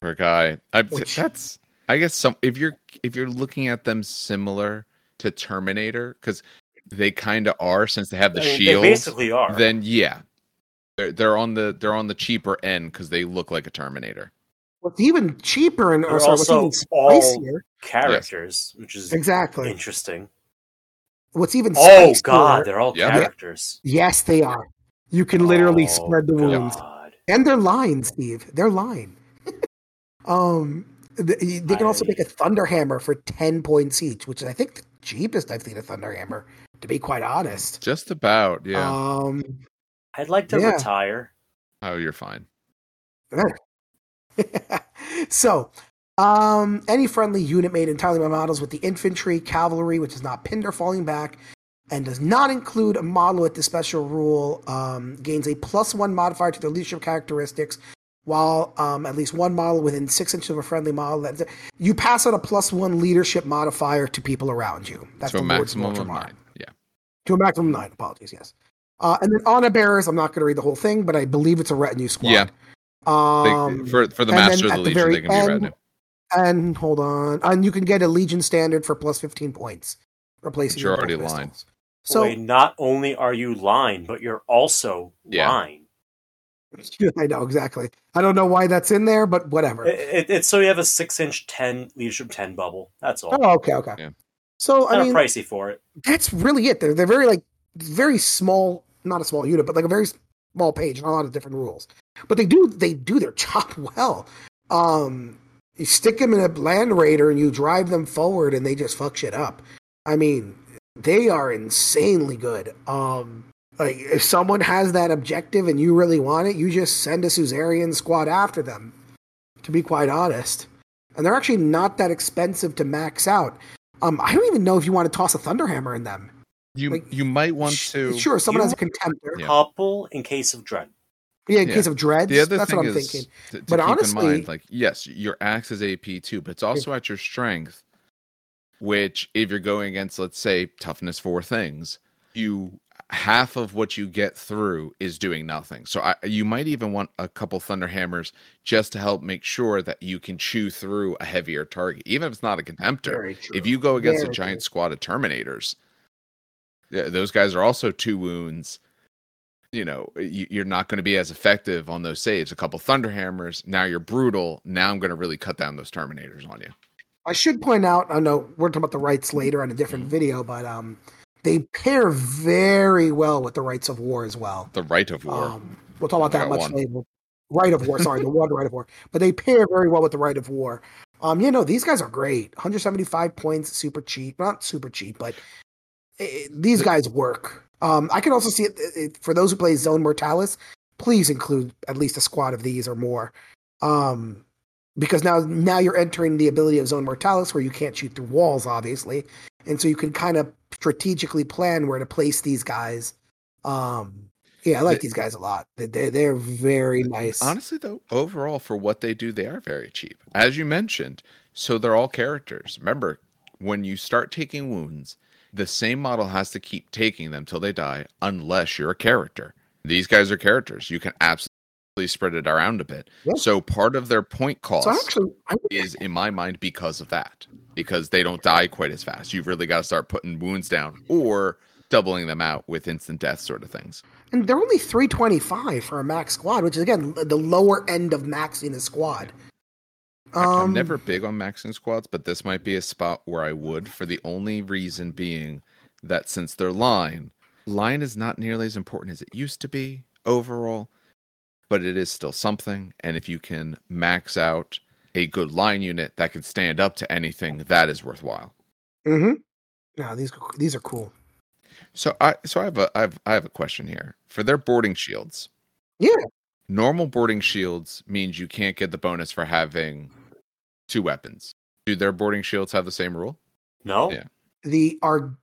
Per guy, I, Which- that's I guess some if you're if you're looking at them similar to Terminator because they kind of are since they have the I mean, shield. They basically are. Then yeah, they're they're on the they're on the cheaper end because they look like a Terminator. What's even cheaper and They're or sorry, what's also even all- spicier? characters, which is Exactly. interesting. What's even Oh spicier- god, they're all Yeah. characters. Yes, they are. You can literally Oh, spread the wounds. God. And they're lying, Steve. They're lying. um, th- they can also I- make a thunder hammer for ten points each, which is I think the cheapest I've seen a thunder hammer. To be quite honest. Just about, yeah. Um, I'd like to Yeah. retire. oh, you're fine. so, um, any friendly unit made entirely by models with the infantry, cavalry, which is not pinned or falling back, and does not include a model with the special rule, um, gains a plus one modifier to their leadership characteristics. While um, at least one model within six inches of a friendly model, that you pass on a plus one leadership modifier to people around you. That's to the maximum of nine. Yeah. To a maximum of nine. Apologies. Yes. Uh, and then honor bearers. I'm not going to read the whole thing, but I believe it's a retinue squad. Yeah. They- Um, for for the master of the at the legion, very they can be end- retinue. and hold on, and you can get a Legion standard for plus 15 points, replacing But you're your already bolt line. So Wait, not only are you line, but you're also Yeah. line. I know exactly. I don't know why that's in there, but whatever. It, it- it's so you have a six inch ten leadership ten bubble. That's all. oh, okay, okay. Yeah. So I kind mean, pricey for it. that's really it. They're they're very like very small, not a small unit, but like a very small page and a lot of different rules. But they do they do their job well. Um, you stick them in a land raider and you drive them forward, and they just fuck shit up. I mean, they are insanely good. Um, like if someone has that objective and you really want it, you just send a Suzerain squad after them. To be quite honest, and they're actually not that expensive to max out. Um, I don't even know if you want to toss a Thunderhammer in them. You like, you might want Sh- to. Sure, someone has a contemptor. Yeah. Couple in case of dread. Yeah, in Yeah. case of dreads. The other that's thing what I'm is thinking. to, to But keep honestly- in mind, like yes, your axe is AP too, but it's also at your strength. Which, if you're going against, let's say, toughness four things, you half of what you get through is doing nothing. So I, you might even want a couple thunder hammers just to help make sure that you can chew through a heavier target, even if it's not a contemptor. If you go against Very a giant true. squad of Terminators, yeah, those guys are also two wounds. You know, you- you're not going to be as effective on those saves. A couple Thunder Hammers, now you're brutal. Now I'm going to really cut down those Terminators on you. I should point out, I know we're talking about the rites later on a different video, but um, they pair very well with the rites of war as well. The Rite of War. Um, we'll talk about that much one. later. Rite of war, sorry, the war, one rite of war, but they pair very well with the rite of war. Um, you know, these guys are great. 175 points, super cheap, not super cheap, but eh, these guys work. Um, I can also see it, it for those who play Zone Mortalis. Please include at least a squad of these or more, um, because now now you're entering the ability of Zone Mortalis where you can't shoot through walls, obviously, and so you can kind of strategically plan where to place these guys. Um, yeah, I like The- these guys a lot. They- they're very nice. Honestly, though, overall, for what they do, they are very cheap. As you mentioned, so they're all characters. Remember, when you start taking wounds, the same model has to keep taking them till they die, unless you're a character. These guys are characters. You can absolutely spread it around a bit. So part of their point cost So actually, I, is, in my mind, because of that. Because they don't die quite as fast. You've really got to start putting wounds down or doubling them out with instant death sort of things. and they're only 325 for a max squad, which is again the lower end of maxing a squad. I- I'm Um, never big on maxing squads, but this might be a spot where I would, for the only reason being that since they're line, line is not nearly as important as it used to be overall, but it is still something. And if you can max out a good line unit that can stand up to anything, that is worthwhile. Mm-hmm. No, these these are cool. So I so I have a I have I have a question here for their boarding shields. Yeah. Normal boarding shields means you can't get the bonus for having two weapons. Do their boarding shields have the same rule? No, Yeah. The are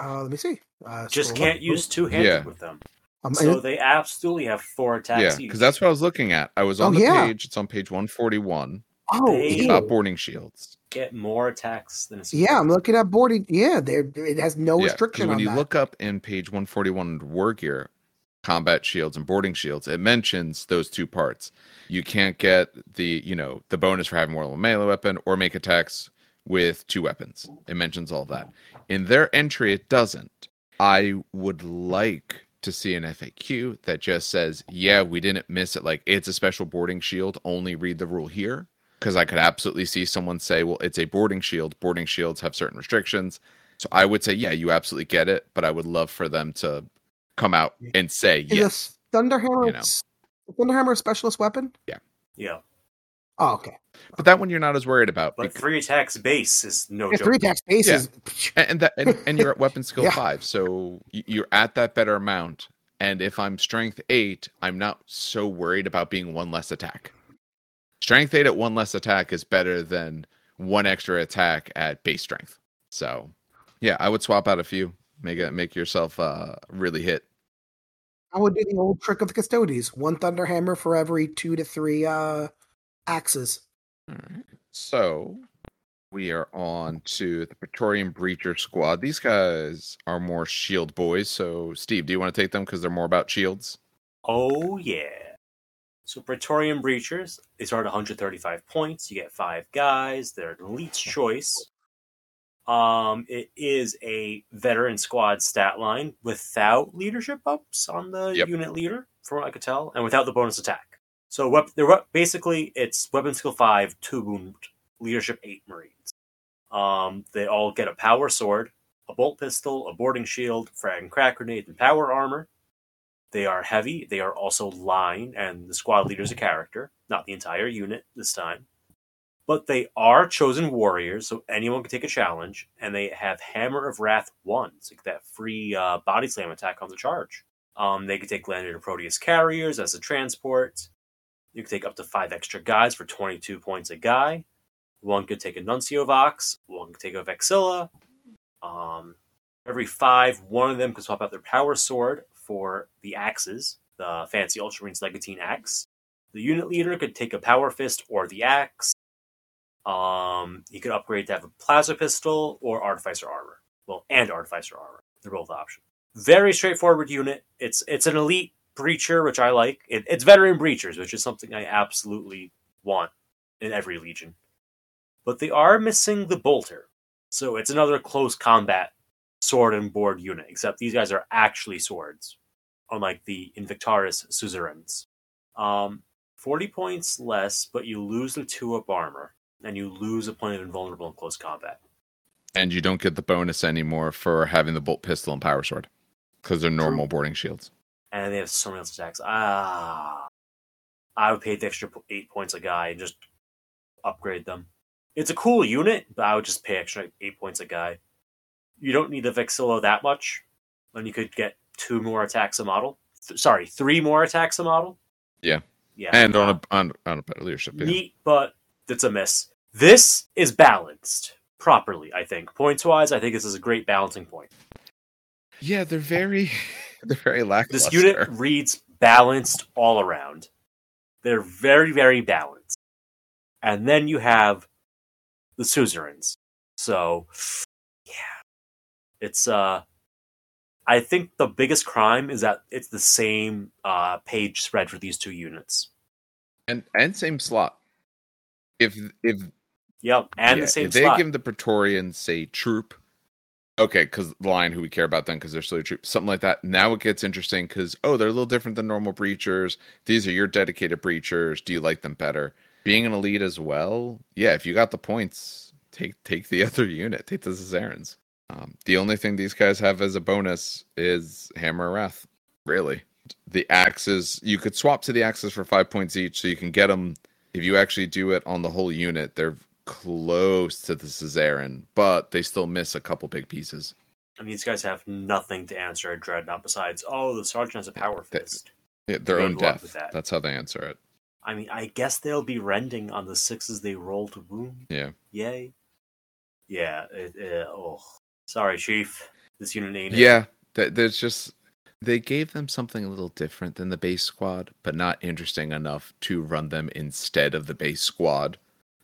uh, let me see. Uh, just scroll can't up. use two handed Yeah. with them. Um, So and- they absolutely have four attacks Yeah, because that's what I was looking at. I was on Oh, the yeah. page. It's on page one forty one. Oh, ew. about boarding shields. get more attacks than a Yeah, I'm looking at boarding. Yeah, there it has no Yeah, 'cause restriction when on you that. look up in page 141 under war gear, combat shields and boarding shields, it mentions those two parts. You can't get the, you know, the bonus for having more than one melee weapon or make attacks with two weapons. It mentions all that. In their entry, it doesn't. I would like to see an FAQ that just says, yeah, we didn't miss it. Like, it's a special boarding shield. Only read the rule here. Because I could absolutely see someone say, well, it's a boarding shield. Boarding shields have certain restrictions. So I would say, yeah, you absolutely get it. But I would love for them to come out and say, Is yes. Thunderhammer You know. Thunderhammer a specialist weapon? Yeah, Yeah. Oh, okay. But that one you're not as worried about. but bec- three attacks base is no If joke. three attacks base Yeah. is and, and that and, and you're at weapon skill Yeah. five so you're at that better amount and if i'm strength eight i'm not so worried about being one less attack strength eight at one less attack is better than one extra attack at base strength so yeah i would swap out a few make it make yourself uh really hit I would do the old trick of the Custodes. One Thunderhammer for every two to three uh axes. All right. So we are on to the Praetorian Breacher squad. These guys are more shield boys. So, Steve, do you want to take them because they're more about shields? Oh yeah. So Praetorian Breachers, they start at 135 points. You get five guys. They're an elite's choice. Um, it is a veteran squad stat line without leadership ups on the Yep. unit leader, from what I could tell, and without the bonus attack. So wep- they're basically it's weapon skill five, two wound, leadership eight Marines. Um, they all get a power sword, a bolt pistol, a boarding shield, frag and crack grenade, and power armor. They are heavy. They are also line, and the squad leader is a character, not the entire unit this time. But they are chosen warriors, so anyone can take a challenge, and they have Hammer of Wrath 1, so you get that free uh, body slam attack on the charge. Um, they can take Landed and Proteus carriers as a transport. You can take up to five extra guys for 22 points a guy. One could take a Nuncio Vox, one could take a Vexilla. Um, every five, one of them could swap out their power sword for the axes, the fancy Ultramarines Legatine axe. The unit leader could take a power fist or the axe. Um, he could upgrade to have a plasma pistol or artificer armor. Well, and artificer armor. They're both options. Very straightforward unit. It's it's an elite breacher, which I like. It, it's veteran breachers, which is something I absolutely want in every legion. But they are missing the bolter, so it's another close combat sword and board unit. Except these guys are actually swords, unlike the Invictarus suzerains. Um, forty points less, but you lose the two up armor, and you lose a point of invulnerable in close combat. And you don't get the bonus anymore for having the bolt pistol and power sword because they're normal boarding shields. and they have so many else attacks. Ah, I would pay the extra eight points a guy and just upgrade them. It's a cool unit, but I would just pay extra eight points a guy. You don't need the Vexilla that much, and you could get two more attacks a model. Th- sorry, three more attacks a model. Yeah. yeah, And on uh, a on, on a better leadership. Yeah. neat, but it's a miss. This is balanced properly. I think points wise, I think this is a great balancing point. yeah, they're very they're very lackluster. This unit reads balanced all around. They're very, very balanced. And then you have the suzerains. So, yeah. It's, uh, I think the biggest crime is that it's the same uh, page spread for these two units. and and same slot. If if Yep, and yeah, the same if they slot. give the Praetorians say troop, okay, because the line who we care about then because they're still a troop, something like that. Now it gets interesting because oh, they're a little different than normal breachers. These are your dedicated breachers. Do you like them better? Being an elite as well, yeah. If you got the points, take take the other unit. Take the Suzerains. Um, the only thing these guys have as a bonus is Hammer Wrath. Really, the axes you could swap to the axes for five points each, so you can get them. If you actually do it on the whole unit, they're close to the Suzerain, but they still miss a couple big pieces. and these guys have nothing to answer a dreadnought besides, oh, the sergeant has a power They- fist. Yeah, their Good own death. that. That's how they answer it. I mean, I guess they'll be rending on the sixes they roll to wound. Yeah. Yay. Yeah. It, it, oh, sorry, Chief. This unit ain't. Yeah, th- there's just they gave them something a little different than the base squad, but not interesting enough to run them instead of the base squad.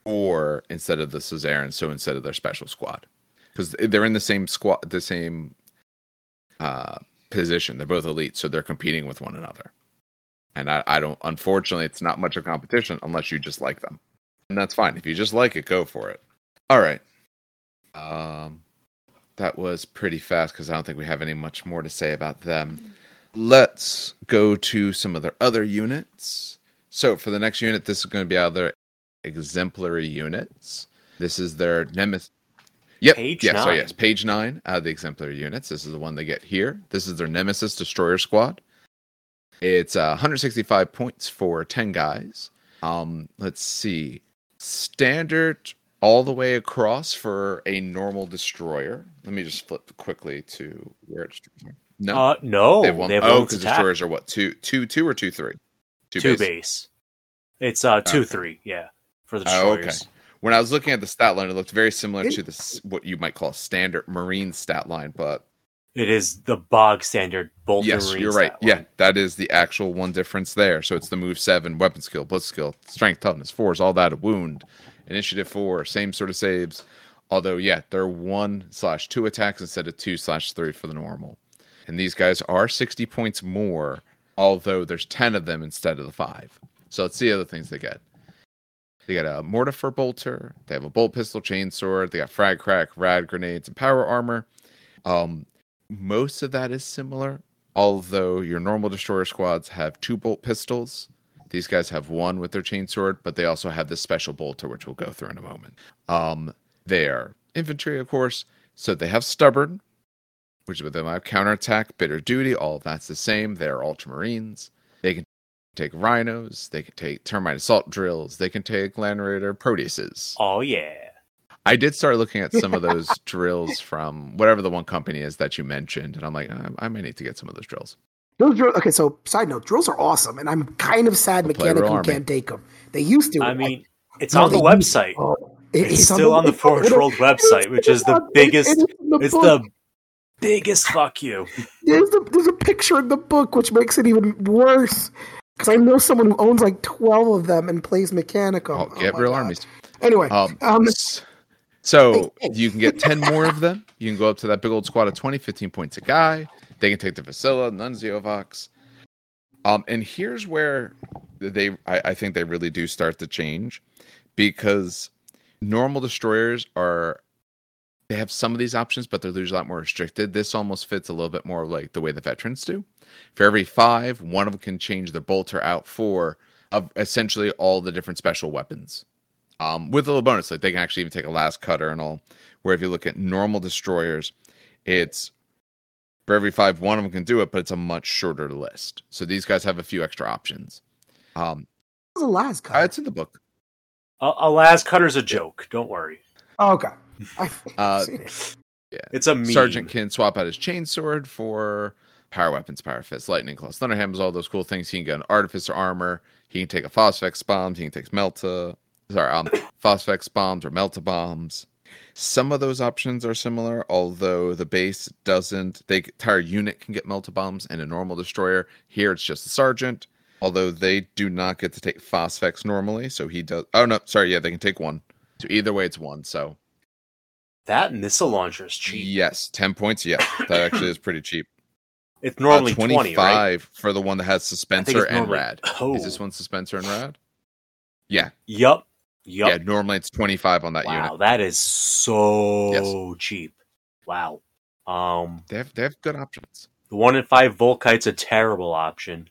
or instead of the Suzerain, so instead of their special squad, because they're in the same squad, the same uh, position. They're both elite, so they're competing with one another. And I, I don't. Unfortunately, it's not much of competition unless you just like them, and that's fine. If you just like it, go for it. All right. Um, that was pretty fast because I don't think we have any much more to say about them. Let's go to some of their other units. So for the next unit, this is going to be out of their exemplary units. This is their nemesis. Yep. Page yeah, so nine. yes, page nine out of the exemplary units. This is the one they get here. This is their Nemesis Destroyer Squad. It's uh, 165 points for 10 guys. Um, let's see. Standard all the way across for a normal destroyer. Let me just flip quickly to where it's. No, Uh, no, they have one. they have oh, one because destroyers are what two, two, two or two, three, two, base? base. It's uh two Okay. three, yeah, for the Oh, destroyers. okay. When I was looking at the stat line, it looked very similar It- to this what you might call a standard marine stat line, but It is the bog standard bolt. yes, Marine you're right. stat Yeah, line. that is the actual one difference there. So it's the move seven, weapon skill, blitz skill, strength, toughness, force, all that, a wound, initiative four, same sort of saves. Although, yeah, they're one slash two attacks instead of two slash three for the normal. And these guys are 60 points more, although there's 10 of them instead of the five. So let's see the other things they get. They got a mortifer bolter. They have a bolt pistol, chainsword. They got frag crack, rad grenades, and power armor. Um, most of that is similar, although your normal destroyer squads have two bolt pistols. These guys have one with their chainsword, but they also have this special bolter, which we'll go through in a moment. Um, they are infantry, of course, so they have stubborn, which is with them have counterattack, bitter duty. All that's the same. They're ultramarines. They can take rhinos. They can take termite assault drills. They can take land raider proteuses. Oh yeah. I did start looking at some of those drills from whatever the one company is that you mentioned, and I'm like, I, I may need to get some of those drills. Those drills, okay, so side note, drills are awesome, and I'm kind of sad Play Real Mechanicum can't take them. They used to. I mean, it's No, on the they- website. oh, it- It's still on the Forge World website, which is the biggest- It is the It's book. the biggest fuck you. There's a, there's a picture in the book which makes it even worse. Because I know someone who owns like 12 of them and plays Mechanicum. Oh, get my real God. armies. Anyway, Um, um, so you can get 10 more of them. You can go up to that big old squad of 20, 15 points a guy. They can take the Vexilla, Nuncio Vox. Um, and here's where they, I, I think they really do start to change because normal destroyers are, they have some of these options, but they're usually a lot more restricted. This almost fits a little bit more like the way the veterans do. For every five, one of them can change their bolter out for of essentially all the different special weapons um, with a little bonus. Like they can actually even take a las cutter and all. Where if you look at normal destroyers, it's for every five, one of them can do it, but it's a much shorter list. So these guys have a few extra options. Um, What's the last uh, cut? it's in the book. A, a las cutter's a joke. Don't worry. Oh, okay. I've Uh, seen it. It's a meme. Sergeant can swap out his chainsword for power weapons, power fists, lightning claws, thunder hammers, all those cool things. He can get an artificer armor. He can take a phosphex bomb. He can take melta, sorry, um, phosphex bombs or melta bombs. Some of those options are similar, although the base doesn't. The entire unit can get melta bombs and a normal destroyer. Here it's just the sergeant, although they do not get to take phosphex normally. So he does. Oh no, sorry, yeah, they can take one. So either way, it's one. So That missile launcher is cheap. yes, ten points. Yeah, that actually is pretty cheap. It's normally Uh, 20, right? for the one that has suspensor it's and Rad. Oh. Is this one suspensor and Rad? Yeah. Yup. Yup. Yeah, normally it's 25 on that wow, unit. that is so cheap. Wow. Um, They have they have good options. the one in five Volkite's a terrible option.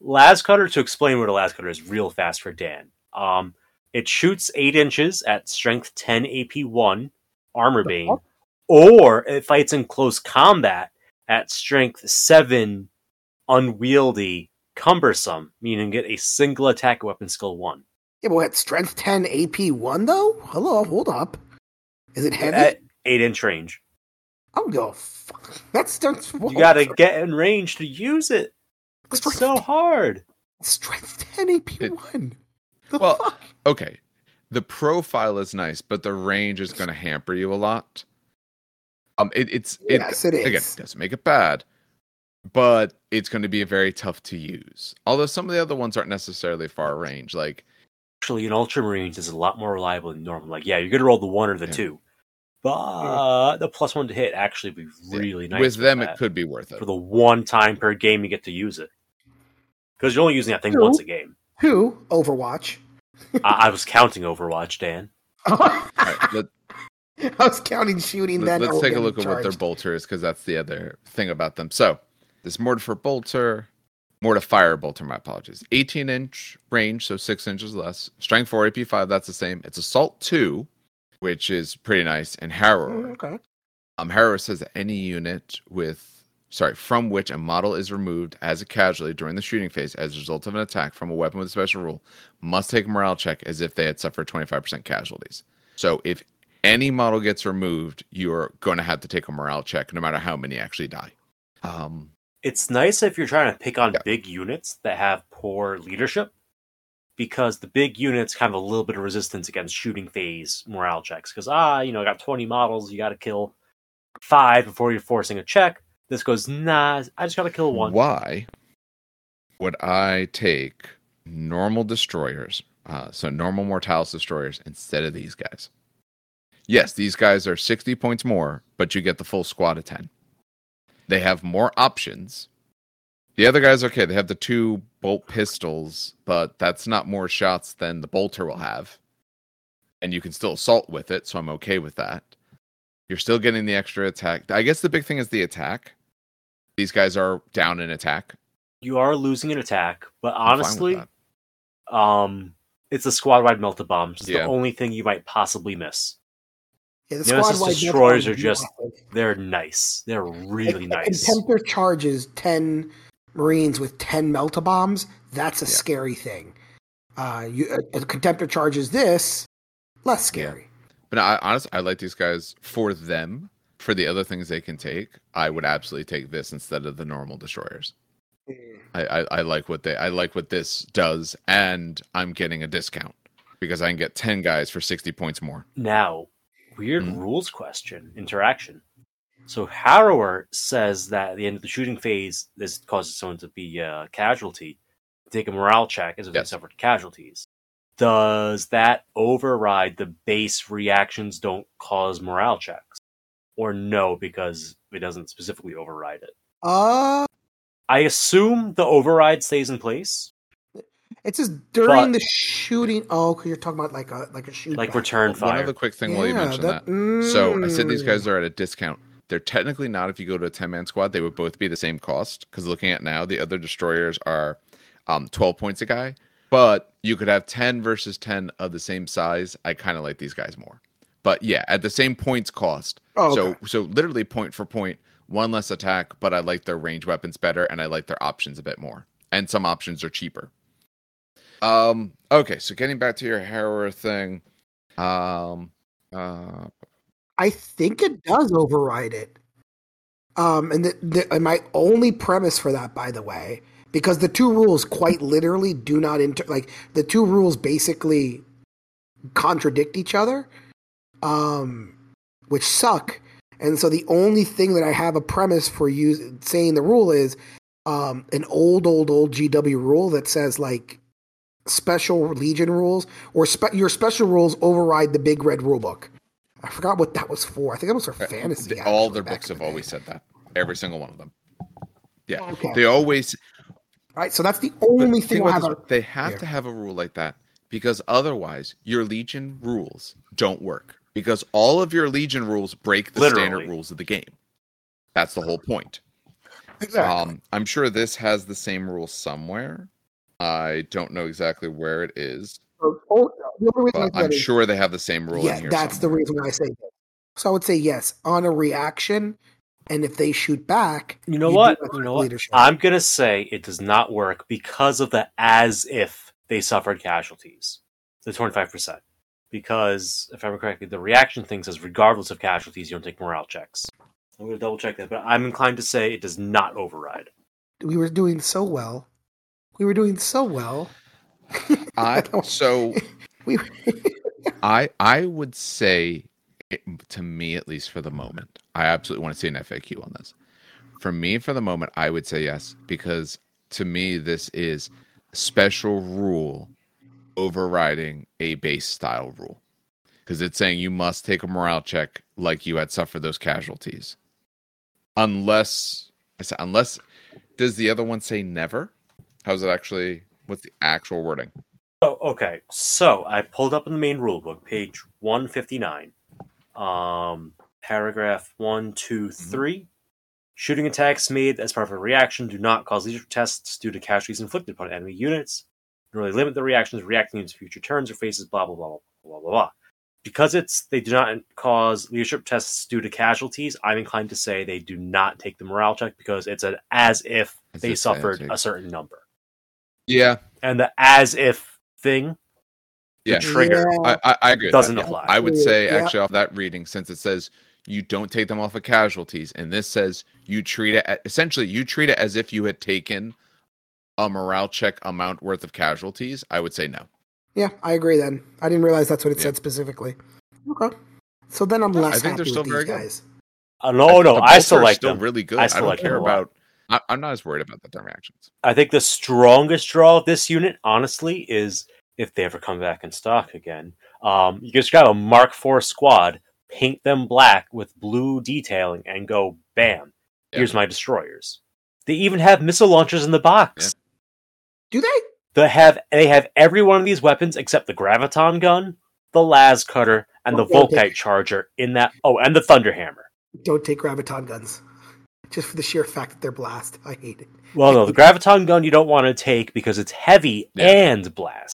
Las Cutter, to explain what a Las Cutter is real fast for Dan. Um, it shoots eight inches at strength 10 AP 1, Armor Bane, or it fights in close combat at strength 7, Unwieldy, Cumbersome, meaning get a single attack weapon skill 1. Yeah, but what, strength 10 AP 1 though? Hello, hold up. Is it heavy? At 8 inch range. I don't go. Fuck. That's strength. You gotta get in range to use it. It's strength, so hard. strength 10 AP It- 1. The Well, fuck? Okay. The profile is nice, but the range is going to hamper you a lot. Um, it, it's it, Yes, it is. again it doesn't make it bad, but it's going to be very tough to use. Although some of the other ones aren't necessarily far range. Like actually in Ultramarines is a lot more reliable than normal. Like, yeah, you're gonna roll the one or the Yeah. two, but the plus one to hit actually be really nice with them, that it could be worth it. for the one time per game you get to use it. Because you're only using that thing True. once a game. Who? Overwatch. I, I was counting Overwatch, Dan. All right, let, I was counting shooting. Let, then us take a getting look at what their charged. bolter is because that's the other thing about them. So this mortar bolter, mortar fire bolter. My apologies. 18 inch range, so six inches less. Strength four, AP five. That's the same. It's assault two, which is pretty nice. And harrow. Mm, Okay. Um, harrow says that any unit with sorry from which a model is removed as a casualty during the shooting phase as a result of an attack from a weapon with a special rule must take a morale check as if they had suffered 25% casualties. So if any model gets removed, you're going to have to take a morale check, no matter how many actually die. Um, It's nice if you're trying to pick on Yeah. big units that have poor leadership, because the big units kind of a little bit of resistance against shooting phase morale checks. Because ah, you know, I got 20 models, you got to kill five before you're forcing a check. This goes nah, I just got to kill one. Why would I take normal destroyers, uh, so normal Mortalis destroyers, instead of these guys? Yes, these guys are 60 points more, but you get the full squad of 10. They have more options. The other guys, are okay, they have the two bolt pistols, but that's not more shots than the bolter will have. And you can still assault with it, so I'm okay with that. You're still getting the extra attack. I guess the big thing is the attack. These guys are down in attack. You are losing an attack, but I'm fine with honestly, um, it's a squad wide melta bomb. It's Yeah. the only thing you might possibly miss. Yeah, the Nemesis squad wide destroyers are just massive. they're nice. They're really If nice. A contemptor charges ten Marines with ten melta bombs. That's a Yeah. scary thing. Uh, you, a, a contemptor charges this, less scary. But I honestly, I like these guys for them. For the other things they can take, I would absolutely take this instead of the normal destroyers. I, I, I like what they I like what this does, and I'm getting a discount because I can get ten guys for sixty points more. Now, weird Mhm. rules question interaction. So Harrower says that at the end of the shooting phase, this causes someone to be a casualty. Take a morale check as if Yes. they suffered casualties. Does that override the base reactions don't cause morale checks? Or no, because it doesn't specifically override it? Uh, I assume the override stays in place, it says during But- the shooting. Oh, 'cause you're talking about like a like a shoot. like back. return One fire. other quick thing while you Yeah, mention that. that- So I said these mm. guys are at a discount. They're technically not if you go to a 10 man squad, they would both be the same cost. Because looking at now, the other destroyers are um, 12 points a guy, but you could have 10 versus 10 of the same size. I kind of like these guys more. But yeah, at the same points cost. Oh, So so literally point for point, one less attack, but I like their range weapons better and I like their options a bit more. And some options are cheaper. Um okay, so getting back to your harrower thing. Um uh I think it does override it. Um, and the, the, and my only premise for that, by the way, because the two rules quite literally do not inter like the two rules basically contradict each other, um, which suck. And so the only thing that I have a premise for you saying the rule is um, an old, old, old GW rule that says like special Legion rules or spe- your special rules override the big red rule book. I forgot what that was for. I think it was for fantasy. Th- all actually, their books have the always said that. Every single one of them. Yeah. Okay. They always Right, so that's the only think thing I about have. this, A, they have yeah. to have a rule like that because otherwise your legion rules don't work. Because all of your legion rules break the standard rules of the game. That's the whole point. exactly. Um, I'm sure this has the same rule somewhere. I don't know exactly where it is, So, oh, the I but said I'm is- sure they have the same rule yeah, in here. that's the reason why I say yes. So I would say yes on a reaction, and if they shoot back, You know do what? You know what? I'm gonna say it does not work because of the as if they suffered casualties. The 25%. Because if I remember correctly, the reaction thing says regardless of casualties, you don't take morale checks. I'm gonna double check that, but I'm inclined to say it does not override. we were doing so well. We were doing so well. I so we I I would say, it, to me at least for the moment, I absolutely want to see an FAQ on this. For me, for the moment, I would say yes because to me this is special rule overriding a base style rule because it's saying you must take a morale check like you had suffered those casualties, unless I said unless. Does the other one say never? How's it actually? What's the actual wording? Oh, okay. So I pulled up in the main rulebook, page one fifty nine, um, paragraph one, two, Mm-hmm. Shooting attacks made as part of a reaction do not cause leadership tests due to casualties inflicted upon enemy units. Really limit the reactions reacting to future turns or phases. Blah blah blah blah blah blah blah. Because it's they do not cause leadership tests due to casualties. I'm inclined to say they do not take the morale check because it's an as if As they if suffered a certain number, Yeah, and the as if thing yeah. trigger Yeah. I, I, I agree. doesn't that. apply. I would say Yeah. actually off that reading, since it says you don't take them off of casualties, and this says you treat it essentially you treat it as if you had taken a morale check amount worth of casualties. I would say no. Yeah, I agree. Then I didn't realize that's what it Yeah. said specifically. Okay, so then I'm I less think they're happy still with very these good. guys. Uh, no, no, The I still are like still them. really good. I I, still don't like care a lot. about. I, I'm not as worried about the dumb reactions. I think the strongest draw of this unit, honestly, is if they ever come back in stock again. Um, you just grab a Mark IV squad, paint them black with blue detailing, and go bam. Yeah. Here's my destroyers. They even have missile launchers in the box. Do they? They have they have every one of these weapons except the graviton gun, the las cutter, and the Okay. volkite charger in that. Oh, and the thunderhammer. Don't take graviton guns, just for the sheer fact that they're blast. I hate it. Well, no, the graviton gun you don't want to take because it's heavy Yeah. and blast.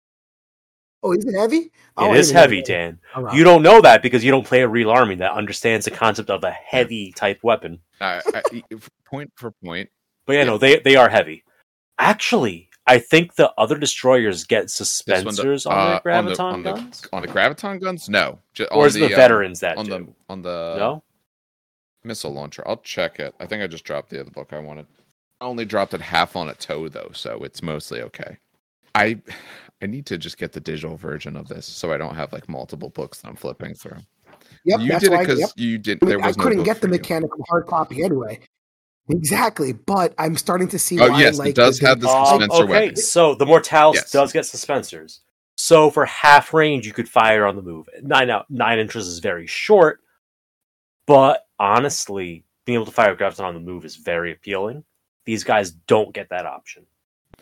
Oh, is it heavy? Oh, I it didn't is know heavy, that. Dan. Alright. You don't know that because you don't play a real army that understands the concept of a heavy type weapon. I, I, point for point. But yeah, Yeah. no, they they are heavy. Actually, I think the other destroyers get This the- suspensors on uh, their on the- graviton on the- guns, On the graviton guns, no. Ju- or is it the, um, veterans that on do? the on the no, missile launcher. I'll check it. I think I just dropped the other book I wanted. I only dropped it half on a toe though, so it's mostly okay. I I need to just get the digital version of this so I don't have like multiple books that I'm flipping through. Yep, you that's did it because Yep. you did. I, mean, There I was no couldn't book get the for you. mechanical hard copy anyway. Exactly, but I'm starting to see Oh, why. yes, it like, does have the Um, okay, weapon. so the Mortalis Yes. does get suspensors. So for half range, you could fire on the move. Nine out nine inches is very short, but honestly, being able to fire graviton on the move is very appealing. These guys don't get that option.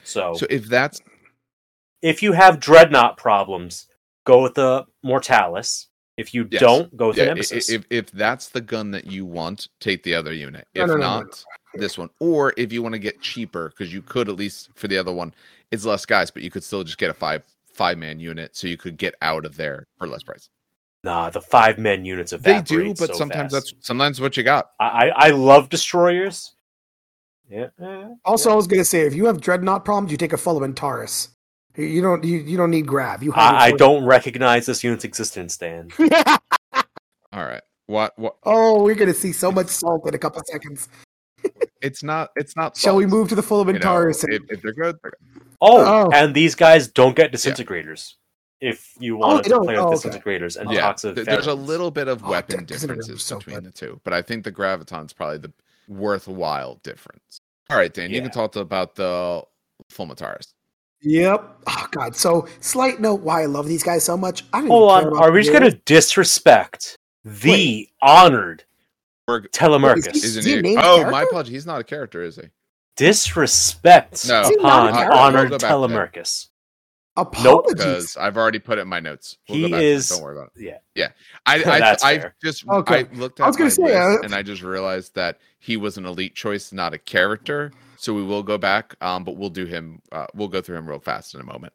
So, So if that's if you have dreadnought problems, go with the Mortalis. If you Yes. don't, go with yeah, the i- Nemesis. i- if if that's the gun that you want, take the other unit. No, If no, no, no, not, this one. Or if you want to get cheaper, because you could at least for the other one, it's less guys, but you could still just get a five five man unit, so you could get out of there for less price. Nah, the five men units of They do, but so sometimes fast. that's sometimes what you got. I, I I love destroyers. Yeah. Also, yeah. I was gonna say, if you have dreadnought problems, you take a Fulmentarus. You- You don't. You, you don't need grav. You have. I, I don't recognize this unit's existence, Dan. All right. What what oh, we're gonna see so much salt in a couple seconds. it's not it's not Shall we move to the Fullerman you know, Taurus? if, if they're good, they're good. Oh, Oh. and these guys don't get disintegrators. If you oh, wanted they to play with Oh, okay. disintegrators and yeah, toxic th- there's a little bit of Oh, weapon Disintegrators are differences so between good. the two, but I think the graviton's probably the worthwhile difference. All right, Dan, you can talk to about the Fulmentarus. Yep. Oh God. So, slight note: why I love these guys so much. I don't Hold even care on, about are we just going to disrespect the honored We're- Telemechrus? Is Isn't he a he? Oh, character? my apologies. He's not a character, is he? Disrespect No. Is he upon honored We'll go back to that. Telemechrus. Apologies. Because I've already put it in my notes. We'll He go back to Don't worry about it. Yeah. Yeah, I I, I just Okay. I looked at I was gonna my say, list uh, and I just realized that he was an elite choice, not a character. So we will go back, um, but we'll do him. Uh, we'll go through him real fast in a moment.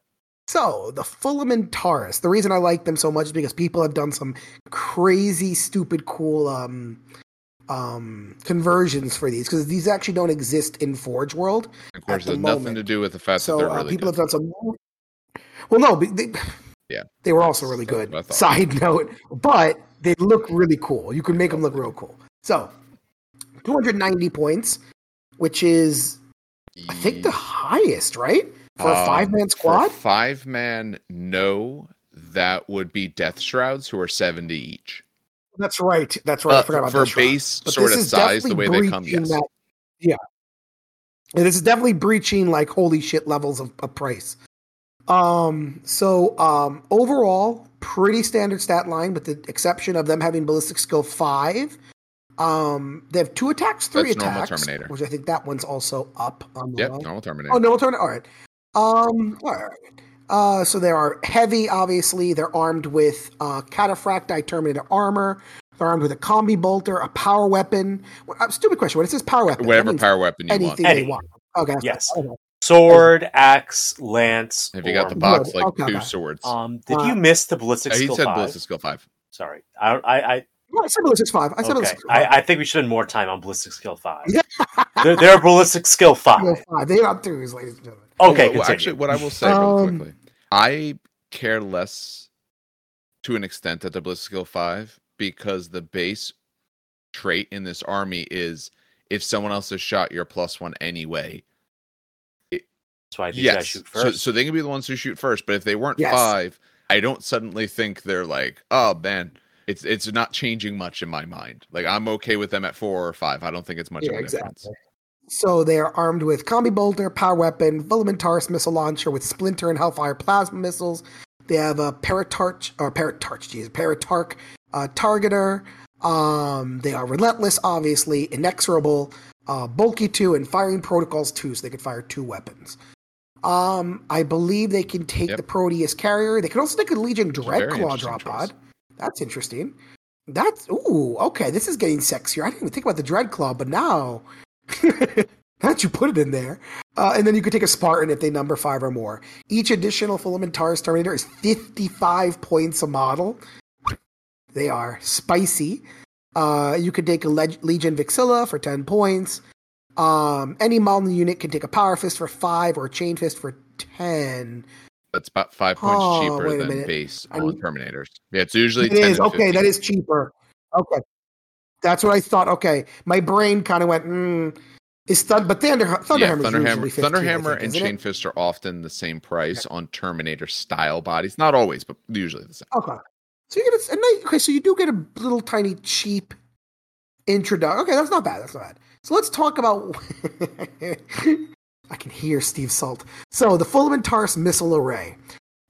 So the Fulmentarus. The reason I like them so much is because people have done some crazy, stupid, cool um, um, conversions for these because these actually don't exist in Forge World. Of course, the it has nothing to do with the fact that So they're uh, really people good. have done some. Well, no, but they, Yeah. they were also really good. I. Side note, but they look really cool. You can make them look real cool. So, 290 points, which is I think the highest, right? For a Um, five man squad? five man, no, that would be Death Shrouds, who are seventy each. That's right. That's right. I Uh, forgot about for base sort of size, the way they come, yes. That, yeah. And this is definitely breaching like holy shit levels of, of price. Um, so um, overall, pretty standard stat line, with the exception of them having ballistic skill five. Um, they have two attacks, three That's normal attacks, Terminator. which I think that one's also up on the Yep, wall. normal Terminator. Oh, no, turn. All right. Um, all right. Uh, so they are heavy. Obviously, they're armed with uh, Cataphractii Terminator armor. They're armed with a combi bolter, a power weapon. Well, uh, stupid question. What is this power weapon? Whatever power weapon you want. anything Any. they want. Okay. Yes. Okay. Sword, axe, lance. If you got the box, Good. like Okay, two okay. swords. Um, did Uh, you miss the ballistic Oh, he skill said five? ballistic skill five. Sorry, I, I, I, No, I said ballistic five. I said okay. ballistic five. I, I think we should have more time on ballistic skill five. they're, they're ballistic skill five. No, five. They are twos, ladies and gentlemen. Okay, Well, well, actually, what I will say real Um, quickly, I care less to an extent that the ballistic skill five because the base trait in this army is if someone else has shot, you're plus one anyway. That's why these guys yes, shoot so, first. so they can be the ones who shoot first. But if they weren't Yes. five, I don't suddenly think they're like, oh man, it's it's not changing much in my mind. Like I'm okay with them at four or five. I don't think it's much Yeah, of a difference. So they are armed with combi bolter, power weapon, Fulmentarus missile launcher with splinter and hellfire plasma missiles. They have a paratarch or paratarch, geez, paratarch uh, targeter. Um, they are relentless, obviously, inexorable, uh, bulky two, and firing protocols two, so they can fire two weapons. Um, I believe they can take Yep. the Proteus carrier. They can also take a Legion It's a very Dreadclaw drop choice. pod. That's interesting. That's ooh, okay. This is getting sexier. I didn't even think about the Dreadclaw, but now now that you put it in there, uh, and then you could take a Spartan if they number five or more. Each additional Fulmentarus Terminator is fifty-five points a model. They are spicy. Uh, you could take a Leg- Legion Vexilla for ten points. Um, any model in the unit can take a Power Fist for five or a Chain Fist for ten. That's about five points Oh, cheaper than minute. base on Terminators. Yeah, it's usually It 10 is okay. That 15. is cheaper. Okay, that's what I thought. Okay, my brain kind of went. Mm, is Thund- but Thunder Thunderhammer yeah, is Thunderhammer, usually 15, Thunderhammer think, and? Chain Fist are often the same price on Terminator style bodies. Not always, but usually the same. Okay. So you get a, a nice, okay, so you do get a little tiny cheap introduction. Okay, that's not bad. That's not bad. So let's talk about. I can hear Steve Salt. So the Fulmentarus missile array.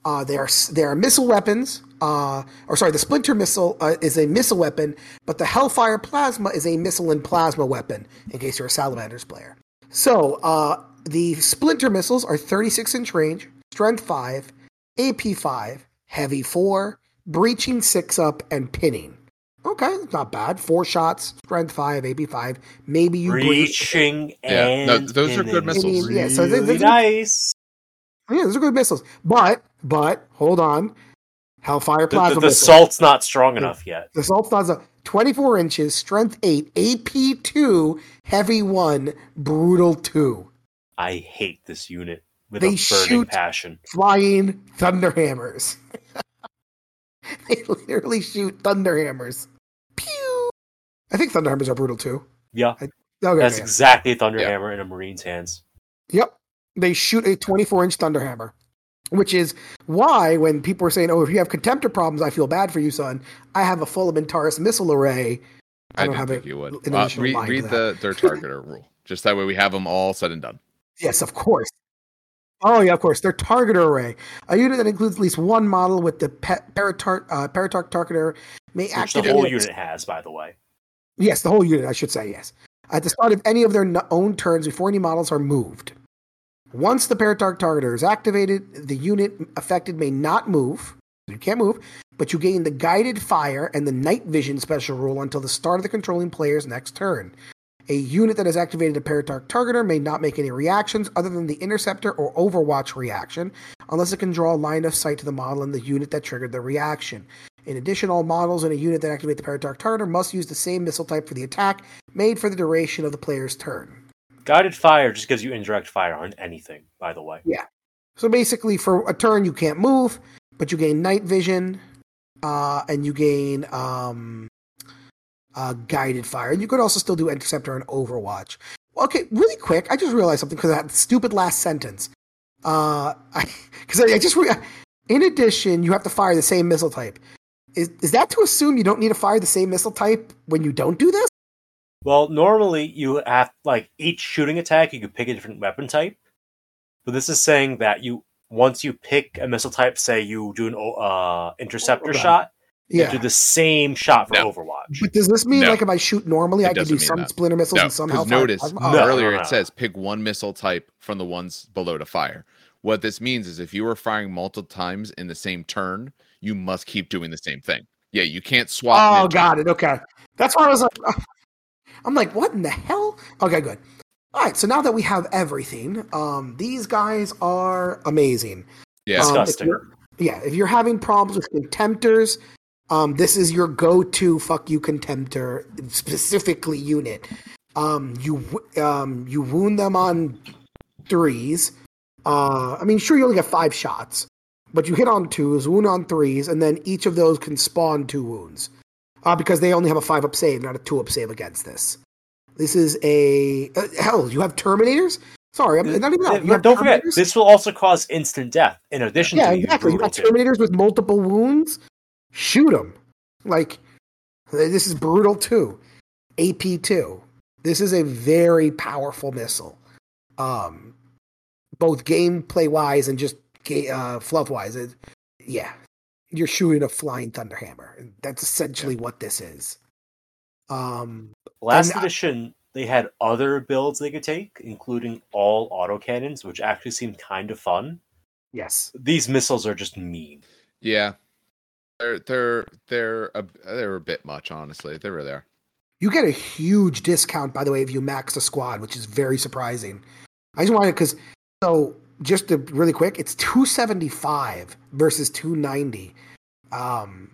Uh, they are they are missile weapons. Uh, or sorry, the Splinter missile uh, is a missile weapon, but the Hellfire plasma is a missile and plasma weapon. In case you're a Salamanders player. So uh, the Splinter missiles are 36 inch range, strength five, AP five, heavy four, breaching six up, and pinning. Okay, not bad. Four shots, strength five, AP five. Maybe you breach. Breaching Yeah, no, those are good pinning. missiles. Yeah, so they- Really they- nice. Yeah, those are good missiles. But but hold on, Hellfire The, plasma. the, the missile. salt's not strong enough yet. The salt's not Plaza, 24 inches, strength 8, AP 2, heavy 1, brutal 2. I hate this unit with They a burning shoot- passion. Flying Thunderhammers. they literally shoot Thunderhammers. Pew! I think Thunderhammers are brutal too. Yeah, Okay, that's okay. exactly Thunderhammer in a Marine's hands. Yep. They shoot a 24 inch Thunderhammer, which is why when people are saying, oh, if you have contemptor problems, I feel bad for you, son. I have a full Fulmentarus missile array. I I, don't have think a- you would. an Uh, additional read line to read the their targeter rule. Just that way we have them all said and done. Yes, of course. Oh yeah, of course. Their targeter array, a unit that includes at least one model with the pe- Paratark uh, Paratark targeter, may Which the whole unit has, by the way. Yes, the whole unit. I should say yes. At the start of any of their own turns before any models are moved. Once the Paratark targeter is activated, the unit affected may not move. You can't move, but you gain the guided fire and the night vision special rule until the start of the controlling player's next turn. A unit that has activated a Paratark targeter may not make any reactions other than the interceptor or overwatch reaction, unless it can draw a line of sight to the model and the unit that triggered the reaction. In addition, all models in a unit that activate the Paratark targeter must use the same missile type for the attack made for the duration of the player's turn. Guided fire just gives you indirect fire on anything, by the way. Yeah. So basically, for a turn, you can't move, but you gain night vision, uh, and you gain um, uh, guided fire. And you could also still do interceptor and overwatch. Okay, really quick, I just realized something because of that stupid last sentence. Uh, because I, I just re- in addition, you have to fire the same missile type. Is is that to assume you don't need to fire the same missile type when you don't do this? Well, normally you have like each shooting attack, you could pick a different weapon type. But this is saying that you once you pick a missile type, say you do an uh, interceptor Okay. shot, you Yeah. do the same shot for No. Overwatch. But does this mean No. like if I shoot normally, It I can do some that. splinter missiles No, and some because notice plasma? No. Oh, earlier no, it says pick one missile type from the ones below to fire. What this means is if you were firing multiple times in the same turn, you must keep doing the same thing. Yeah, you can't swap. Oh, mid-turn. got it. Okay, that's why I was like, I'm like, what in the hell? Okay, good. All right, so now that we have everything, um, these guys are amazing. Yeah, Um, if Disgusting. you're- yeah, if you're having problems with contemptors, um, this is your go-to fuck you contemptor specifically unit. Um, you um, you wound them on threes. Uh, I mean, sure you only get five shots, but you hit on twos, wound on threes, and then each of those can spawn two wounds. Uh, because they only have a five up save, not a two up save against this. This is a uh, hell. You have Terminators. Sorry, I'm not even. That. You have don't forget, this will also cause instant death in addition Yeah, to exactly. You got too. Terminators with multiple wounds. Shoot them. Like this is brutal too. AP two. This is a very powerful missile. Um, both gameplay wise and just uh, fluff wise. It, yeah, you're shooting a flying thunderhammer. That's essentially what this is. Um, Last And I- edition, they had other builds they could take, including all autocannons, which actually seemed kind of fun. yes. These missiles are just mean. yeah. They're they're they're a, they're a bit much, honestly. They were there. You get a huge discount, by the way, if you max a squad, which is very surprising. I just wanted because so just to really quick, it's two seventy five versus two ninety. Um,